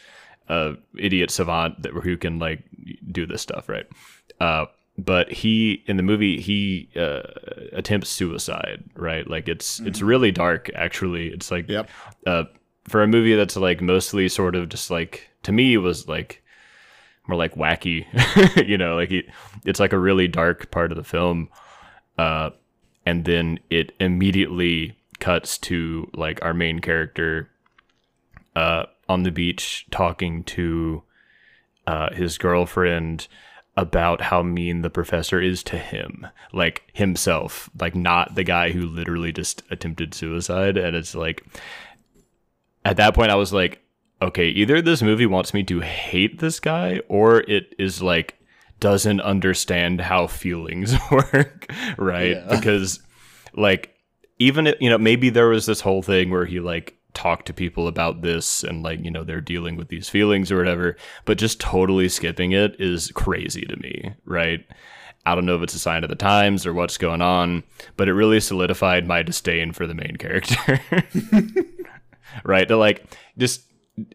a idiot savant that who can like do this stuff right uh but he in the movie he uh, attempts suicide right like it's it's really dark actually it's like Yep. uh for a movie that's like mostly sort of just like to me was like more like wacky you know like it, it's like a really dark part of the film uh and then it immediately cuts to like our main character uh on the beach talking to uh his girlfriend about how mean the professor is to him like himself like not the guy who literally just attempted suicide and it's like at that point I was like, okay, either this movie wants me to hate this guy or it is like doesn't understand how feelings work, right? Yeah. Because like even if, you know, maybe there was this whole thing where he like talked to people about this and like, you know, they're dealing with these feelings or whatever, but just totally skipping it is crazy to me, right? I don't know if it's a sign of the times or what's going on, but it really solidified my disdain for the main character. right? To like just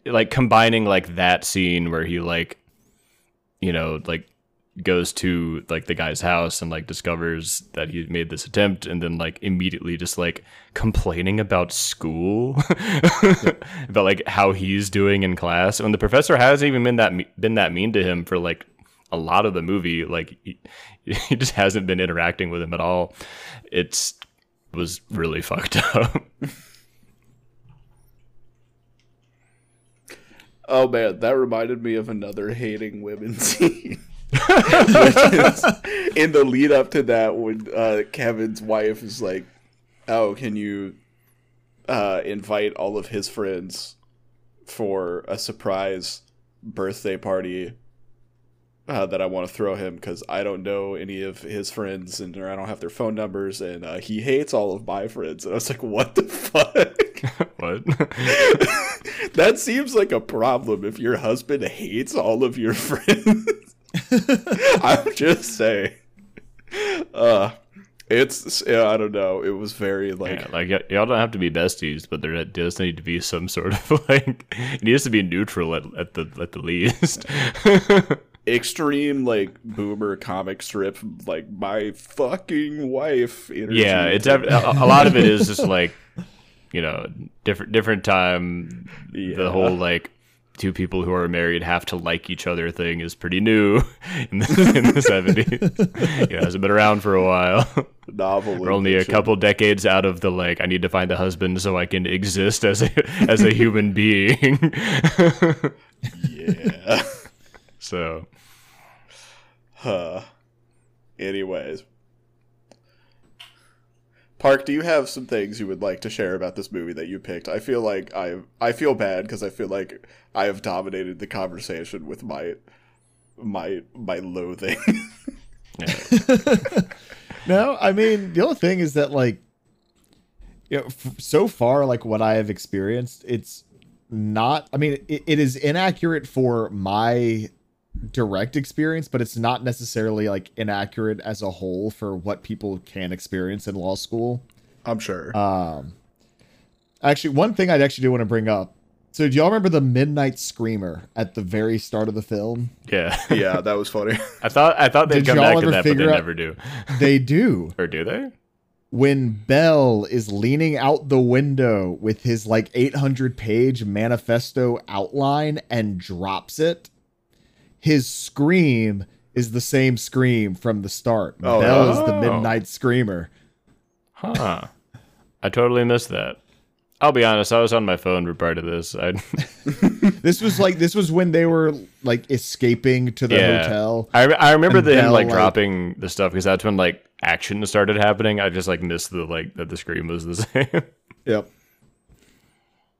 like combining like that scene where he like you know like goes to like the guy's house and like discovers that he made this attempt and then like immediately just like complaining about school about like how he's doing in class. When the professor hasn't even been that been that mean to him for like a lot of the movie like he, he just hasn't been interacting with him at all. It's was really fucked up oh man, that reminded me of another hating women scene. In the lead up to that when uh, Kevin's wife is like, "Oh, can you uh, invite all of his friends for a surprise birthday party uh, that I want to throw him because I don't know any of his friends and or I don't have their phone numbers and uh, he hates all of my friends." And I was like, "What the fuck?" what that seems like a problem if your husband hates all of your friends. I'm just saying. Uh it's yeah, I don't know. It was very like Yeah, like y- y'all don't have to be besties, but there does need to be some sort of like it needs to be neutral at, at the at the least. extreme like boomer comic strip like my fucking wife energy. yeah, it's a, a lot of it is just like you know different different time. Yeah. The whole like two people who are married have to like each other thing is pretty new in the in the seventies. yeah, it hasn't been around for a while. novel. We're only a couple decades out of the like I need to find a husband so I can exist as a as a human being. Yeah. so Huh. Anyways. Park, do you have some things you would like to share about this movie that you picked? I feel like I I feel bad because I feel like I have dominated the conversation with my my my loathing. No, I mean the only thing is that like, you know, f- so far like what I have experienced, it's not. I mean, it, it is inaccurate for my direct experience, but it's not necessarily like inaccurate as a whole for what people can experience in law school. I'm sure. Um, Actually, one thing I'd actually do want to bring up. So, do y'all remember the Midnight Screamer at the very start of the film? Yeah. Yeah, that was funny. I thought I thought they'd Did come back ever to that, but they out- never do. They do. Or do they? when Bell is leaning out the window with his like 800 page manifesto outline and drops it, his scream is the same scream from the start. Oh, Bell yeah. is the Oh. midnight screamer. Huh. I totally missed that. I'll be honest, I was on my phone for part of this. I This was like this was when they were like escaping to the Yeah. hotel. I, I remember them Bell, like like- dropping the stuff because that's when like action started happening. I just like missed the like that the scream was the same. Yep.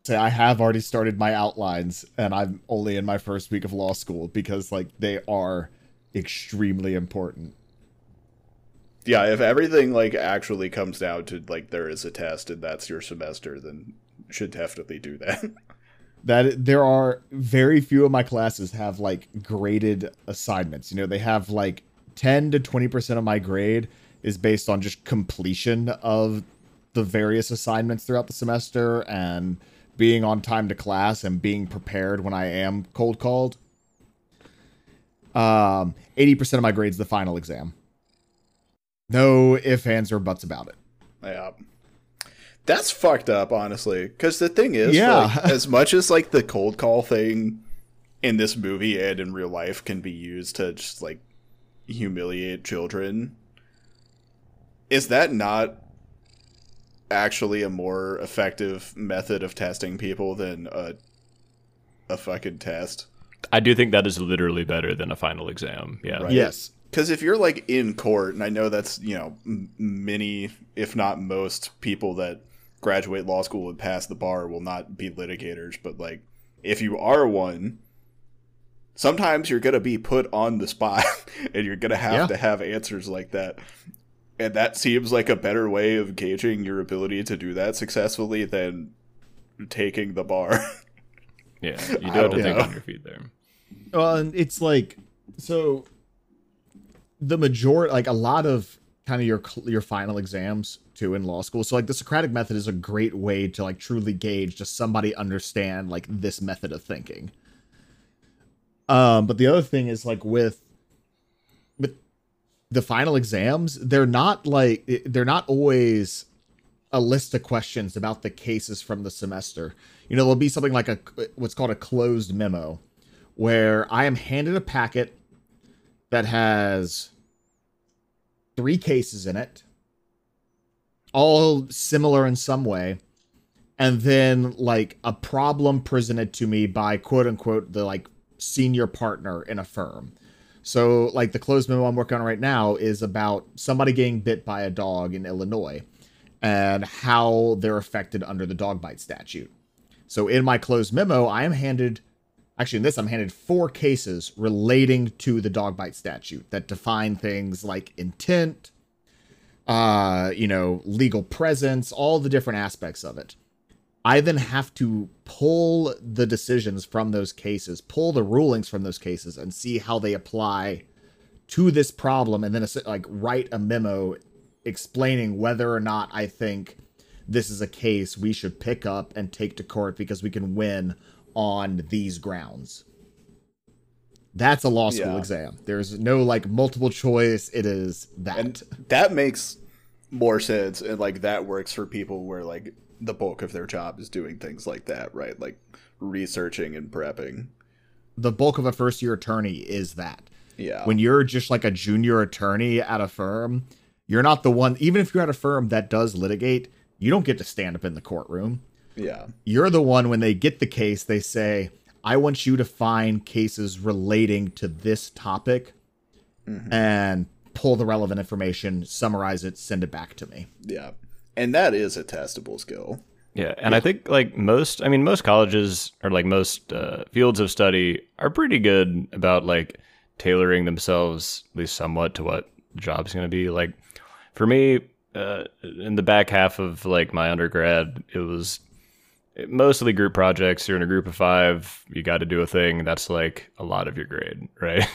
Say I have already started my outlines and I'm only in my first week of law school because like they are extremely important. yeah, if everything like actually comes down to like there is a test and that's your semester, then should definitely do that. that there are very few of my classes have like graded assignments. You know, they have like 10 to 20% of my grade is based on just completion of the various assignments throughout the semester and being on time to class and being prepared when I am cold called. Um, 80% of my grades the final exam. No ifs, ands, or buts about it. Yeah. That's fucked up, honestly. Because the thing is, Yeah. like, as much as like the cold call thing in this movie and in real life can be used to just like humiliate children, is that not actually a more effective method of testing people than a a fucking test? I do think that is literally better than a final exam. Yeah. Right. Yes. Because if you're like in court, and I know that's you know m- many, if not most, people that graduate law school and pass the bar will not be litigators, but like if you are one, sometimes you're gonna be put on the spot, and you're gonna have Yeah. to have answers like that. And that seems like a better way of gauging your ability to do that successfully than taking the bar. Yeah. You do I have to don't think know. on your feet there. Well, and it's like so the majority like a lot of kind of your your final exams too in law school. So like the Socratic method is a great way to like truly gauge does somebody understand like this method of thinking. Um but the other thing is like with with the final exams, they're not like they're not always a list of questions about the cases from the semester. You know, there'll be something like a what's called a closed memo where I am handed a packet that has three cases in it, all similar in some way, and then like a problem presented to me by quote unquote the like senior partner in a firm. So, like the closed memo I'm working on right now is about somebody getting bit by a dog in Illinois and how they're affected under the dog bite statute. So, in my closed memo, I am handed actually in this i'm handed four cases relating to the dog bite statute that define things like intent uh you know legal presence all the different aspects of it i then have to pull the decisions from those cases pull the rulings from those cases and see how they apply to this problem and then like write a memo explaining whether or not i think this is a case we should pick up and take to court because we can win on these grounds. That's a law school Yeah. exam. There's no like multiple choice. It is that. and that makes more sense and like that works for people where like the bulk of their job is doing things like that right like researching and prepping the bulk of a first year attorney is that. yeah When you're just like a junior attorney at a firm, you're not the one, even if you're at a firm that does litigate, you don't get to stand up in the courtroom. yeah You're the one when they get the case, they say, I want you to find cases relating to this topic mm-hmm. and pull the relevant information, summarize it, send it back to me. yeah and that is a testable skill Yeah, and I think like most, I mean, most colleges or like most uh, fields of study are pretty good about like tailoring themselves at least somewhat to what the job's going to be. Like for me, uh, in the back half of like my undergrad, it was mostly group projects. You're in a group of five, you got to do a thing. That's like a lot of your grade, right?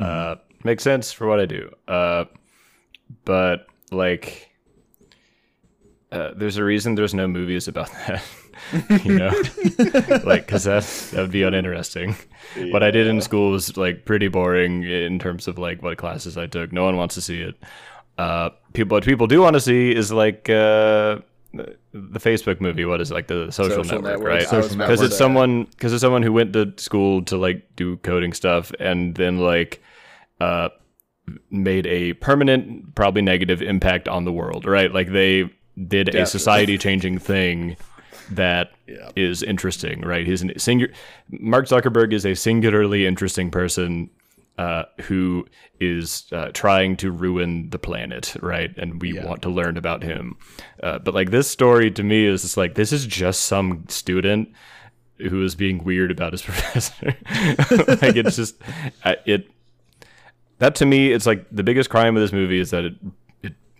uh, makes sense for what I do. Uh, but like uh, there's a reason there's no movies about that. you know, like because that that would be uninteresting. What I did in school was like pretty boring in terms of like what classes I took. No one wants to see it. Uh, people, what people do want to see is like uh, the Facebook movie. What is it, like the social, Social network, Network. right? I was about Because it's someone because it's someone who went to school to like do coding stuff and then like uh made a permanent, probably negative impact on the world, right? Like they did a society changing thing that is Yeah. interesting, right? He's an singular. Mark Zuckerberg is a singularly interesting person uh, who is uh, trying to ruin the planet, right? And we want to learn about him. Uh, but like this story to me is just like this is just some student who is being weird about his professor. like it's just uh, it. That to me, it's like the biggest crime of this movie is that it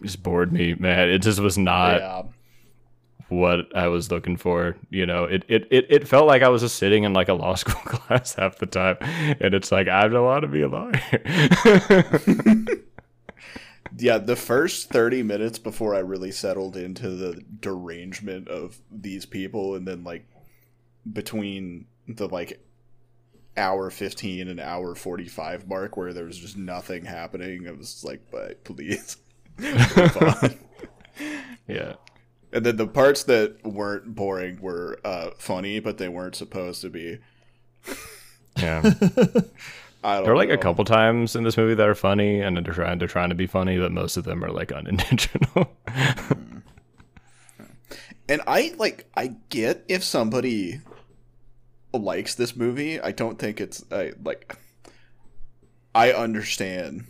just bored me, man. It just was not Yeah. what I was looking for. You know, it, it, it, it felt like I was just sitting in like a law school class half the time. And it's like, I don't want to be a lawyer. Yeah, the first 30 minutes before I really settled into the derangement of these people and then like between the like hour 15 and hour 45 mark where there was just nothing happening, I was like, but please. yeah. and then the parts that weren't boring were uh, funny, but they weren't supposed to be. Yeah. I There are like a couple times in this movie that are funny and they're trying, they're trying to be funny, but most of them are like unintentional. And I like I get if somebody likes this movie. I don't think it's I like I understand.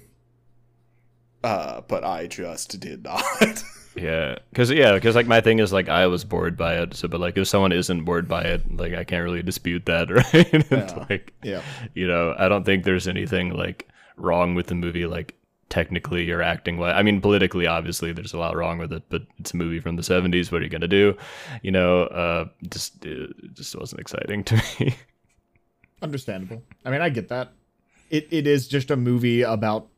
Uh, but I just did not. yeah. Cause yeah, cause like my thing is like I was bored by it. So, but like if someone isn't bored by it, like I can't really dispute that, right? Yeah. like, Yeah. you know i don't think there's anything like wrong with the movie like technically or acting wise i mean politically obviously there's a lot wrong with it but it's a movie from the 70s what are you gonna do you know uh just it just wasn't exciting to me Understandable. I mean, I get that. It it is just a movie about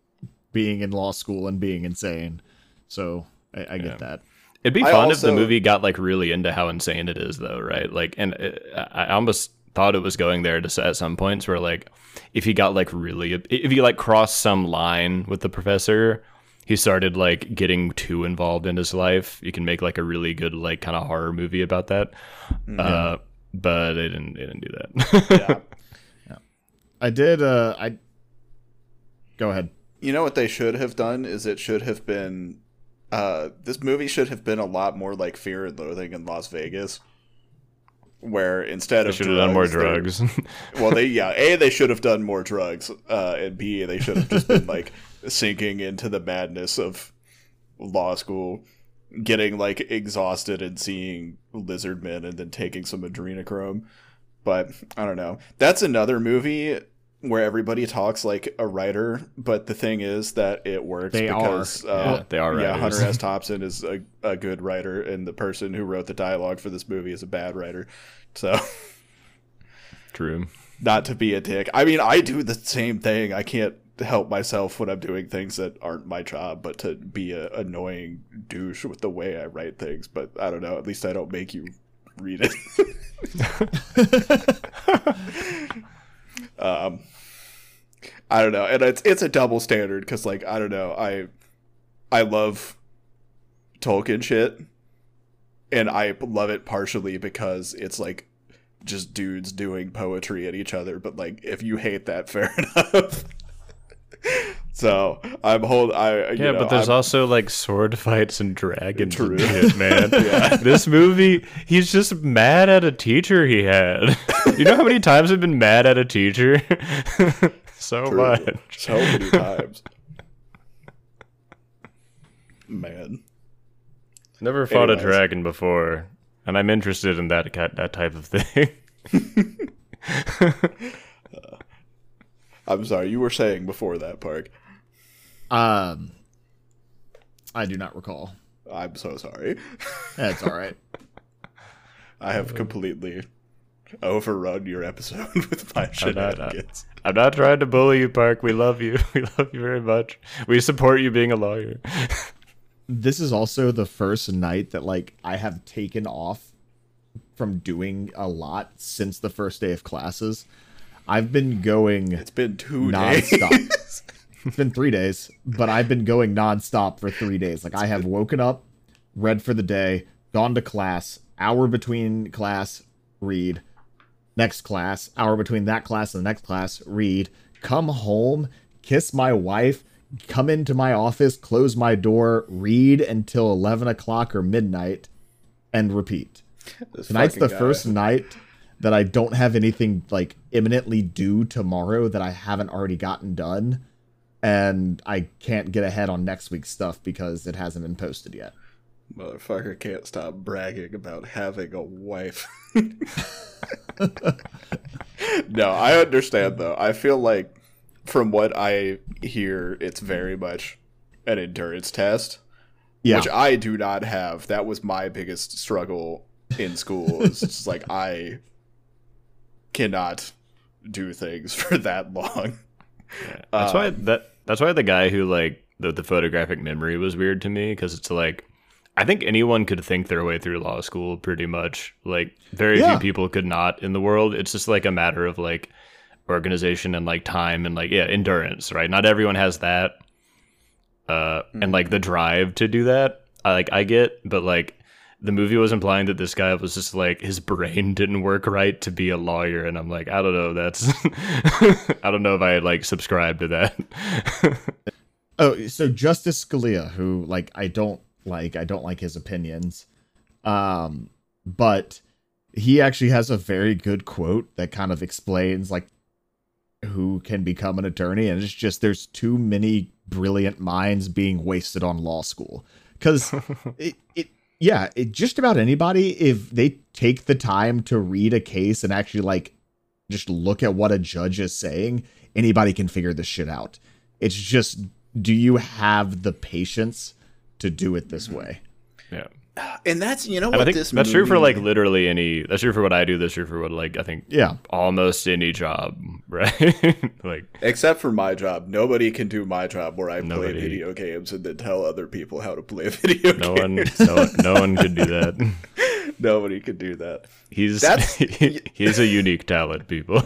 being in law school and being insane. So I, I get Yeah. that. It'd be I fun if the movie got like really into how insane it is, though, right? Like, and uh, I I almost thought it was going there to at some points where like if he got like really if he like crossed some line with the professor, he started like getting too involved in his life. You can make like a really good like kind of horror movie about that. Uh, but they didn't. They didn't do that. yeah. I did. Uh, I go ahead. You know what they should have done is it should have been uh this movie should have been a lot more like Fear and Loathing in Las Vegas. Where instead of They of should have done more drugs. well they yeah a they should have done more drugs uh and b they should have just been like sinking into the madness of law school getting like exhausted and seeing lizard men and then taking some adrenochrome but i don't know that's another movie where everybody talks like a writer but the thing is that it works They are. because Yeah, uh, they are yeah hunter s thompson is a, a good writer and the person who wrote the dialogue for this movie is a bad writer so True. not to be a dick. I mean, I do the same thing. I can't help myself when I'm doing things that aren't my job, but to be a annoying douche with the way I write things. But I don't know. At least I don't make you read it. um, I don't know, and it's it's a double standard because, like, I don't know. I I love Tolkien shit, and I love it partially because it's like just dudes doing poetry at each other. But like, if you hate that, fair enough. so I'm hold. I you Yeah, know, but there's I'm- also like sword fights and dragons True. shit, man. This movie, he's just mad at a teacher he had. you know how many times I've been mad at a teacher? so True. much. so many times. Man, Never fought Anyways. a dragon before, and I'm interested in that that type of thing. I'm sorry. You were saying before that, Park. Um, I do not recall. I'm so sorry. That's all right. I have completely overrun your episode with my not- uh, shenanigans. I'm not trying to bully you, Park. We love you. We love you very much. We support you being a lawyer. this is also the first night that like I have taken off from doing a lot since the first day of classes. I've been going It's been two nonstop. days. it's been three days, but I've been going nonstop for three days. Like I have woken up, read for the day, gone to class, hour between class, read, next class, hour between that class and the next class, read, come home, kiss my wife, come into my office, close my door, read until 11 o'clock or midnight, and repeat. This Tonight's the guy. first night that I don't have anything like imminently due tomorrow that I haven't already gotten done. And I can't get ahead on next week's stuff because it hasn't been posted yet. Motherfucker can't stop bragging about having a wife. no, I understand though. I feel like from what I hear, it's very much an endurance test, Yeah. which I do not have. That was my biggest struggle in school. It's just like I cannot do things for that long. That's Uh, why that that's why the guy who like the, the photographic memory was weird to me because it's like I think anyone could think their way through law school pretty much. Like very Yeah. few people could not in the world. It's just like a matter of like organization and like time and like yeah endurance, right? Not everyone has that, uh, and like the drive to do that. I like I get, but like the movie was implying that this guy was just like his brain didn't work right to be a lawyer, and I'm like I don't know. That's I don't know if I like subscribe to that. Oh, so Justice Scalia, who like I don't like, I don't like his opinions. Um, but he actually has a very good quote that kind of explains like who can become an attorney, and it's just there's too many brilliant minds being wasted on law school because it, it yeah it just about anybody if they take the time to read a case and actually like just look at what a judge is saying anybody can figure this shit out it's just do you have the patience to do it this mm-hmm. way yeah. And that's you know And what I think this that's true for like literally any. That's true for what I do. That's true for what like I think yeah almost any job, right? like Except for my job, nobody can do my job where I Nobody. play video games and then tell other people how to play video no games. one, no, one- no one could do that. Nobody could do that. He's That's- he's a unique talent, people.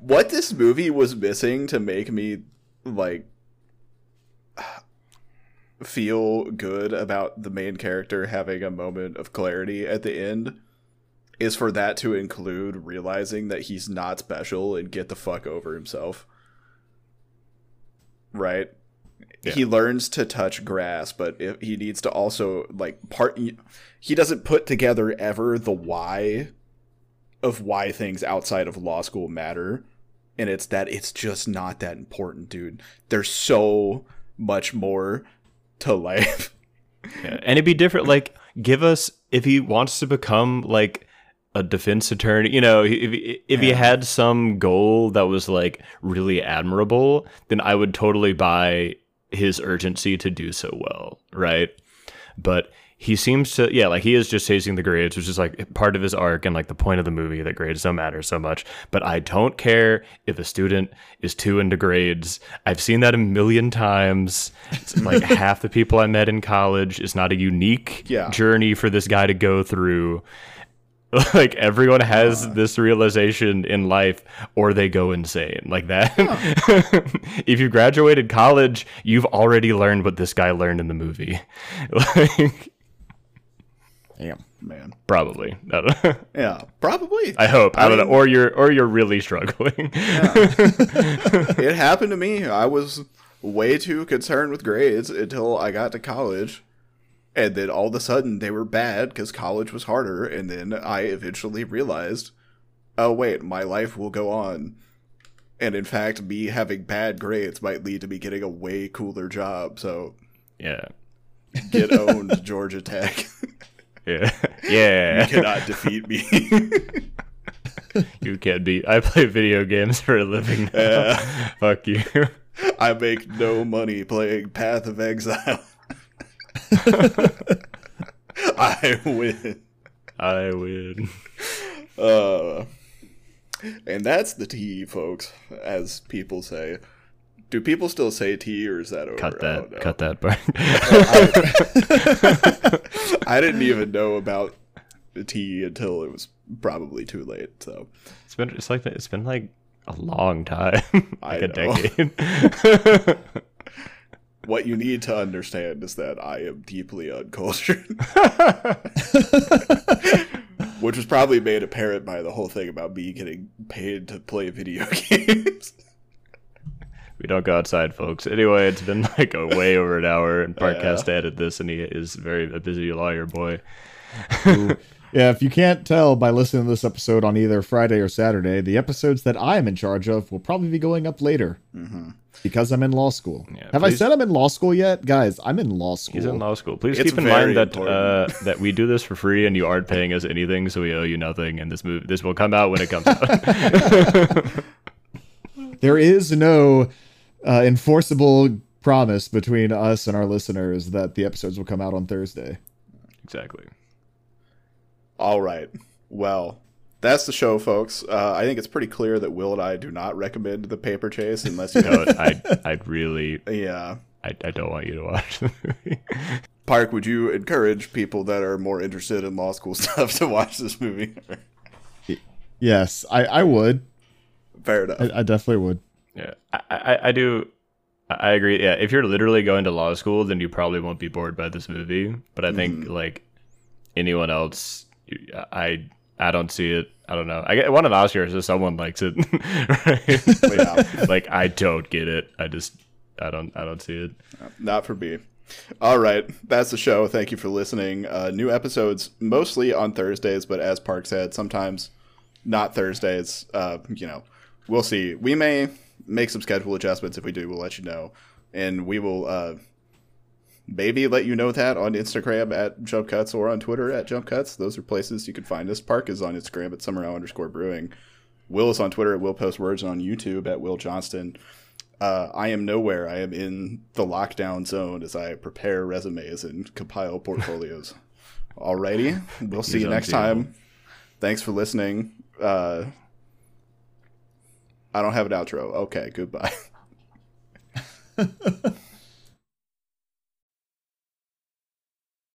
What this movie was missing to make me like feel good about the main character having a moment of clarity at the end is for that to include realizing that he's not special and get the fuck over himself. Right? He learns to touch grass, but if he needs to also like part he doesn't put together ever the why of why things outside of law school matter and it's that it's just not that important dude there's so much more to life Yeah, and it'd be different. Like, give us if he wants to become like a defense attorney. You know, if if he had some goal that was like really admirable, then I would totally buy his urgency to do so well, right? But he seems to, yeah, like he is just chasing the grades, which is like part of his arc and like the point of the movie that grades don't matter so much. But I don't care if a student is too into grades. I've seen that a million times. It's like half the people I met in college is not a unique Yeah. journey for this guy to go through. Like everyone has this realization in life, or they go insane like that. if you graduated college, you've already learned what this guy learned in the movie. like, damn man probably. I, don't know. yeah probably I hope. I, don't mean, know. Or you're or you're really struggling. it happened to me i was way too concerned with grades until i got to college and then all of a sudden they were bad because college was harder and then i eventually realized oh wait my life will go on and in fact me having bad grades might lead to me getting a way cooler job so yeah. get owned georgia tech Yeah. Yeah. cannot defeat me you can't beat. I play video games for a living now. Fuck you. i make no money playing path of exile i win I win. Uh, and that's the tea, folks, as people say. Do people still say tea or is that over? Cut that. Cut that part. I didn't even know about the tea until it was probably too late. So it's been it's like it's been like a long time, like a decade. what you need to understand is that I am deeply uncultured. Which was probably made apparent by the whole thing about me getting paid to play video games. We don't go outside, folks. Anyway, it's been like a way over an hour, and Park has to edit this, and he is very a busy lawyer boy. Yeah, if you can't tell by listening to this episode on either Friday or Saturday, the episodes that I'm in charge of will probably be going up later because I'm in law school. Yeah, Have I said I'm in law school yet, guys? I'm in law school. He's in law school. Please It's keep in mind that uh, that we do this for free, and you aren't paying us anything, so we owe you nothing. And this move this will come out when it comes out. There is no uh, enforceable promise between us and our listeners that the episodes will come out on Thursday. exactly. All right. Well, that's the show, folks. Uh, I think it's pretty clear that Will and I do not recommend the paper chase unless you No, I I really Yeah. I, I don't want you to watch the movie. Park, would you encourage people that are more interested in law school stuff to watch this movie? Yes, I, I would. Fair enough. I, I definitely would. Yeah, I, I, I do. I agree. Yeah, if you're literally going to law school, then you probably won't be bored by this movie. But I think like anyone else, I I don't see it. I don't know. I get one of the Oscars if someone likes it. right? Yeah. like I don't get it. I just I don't I don't see it. Not for me. All right, that's the show. Thank you for listening. Uh, new episodes mostly on Thursdays, but as Park said, sometimes not Thursdays. Uh, you know, we'll see. We may make some schedule adjustments. If we do, we'll let you know, and we will uh, maybe let you know that on Instagram at Jump Cuts or on Twitter at Jump Cuts. Those are places you can find us. Park is on Instagram at summerhow underscore brewing. Will is on Twitter at Will Post Words and on YouTube at Will Johnston. Uh, I am nowhere. I am in the lockdown zone as I prepare resumes and compile portfolios. Alrighty, we'll see He's you next time. Thanks for listening. Uh, I don't have an outro. Okay, goodbye.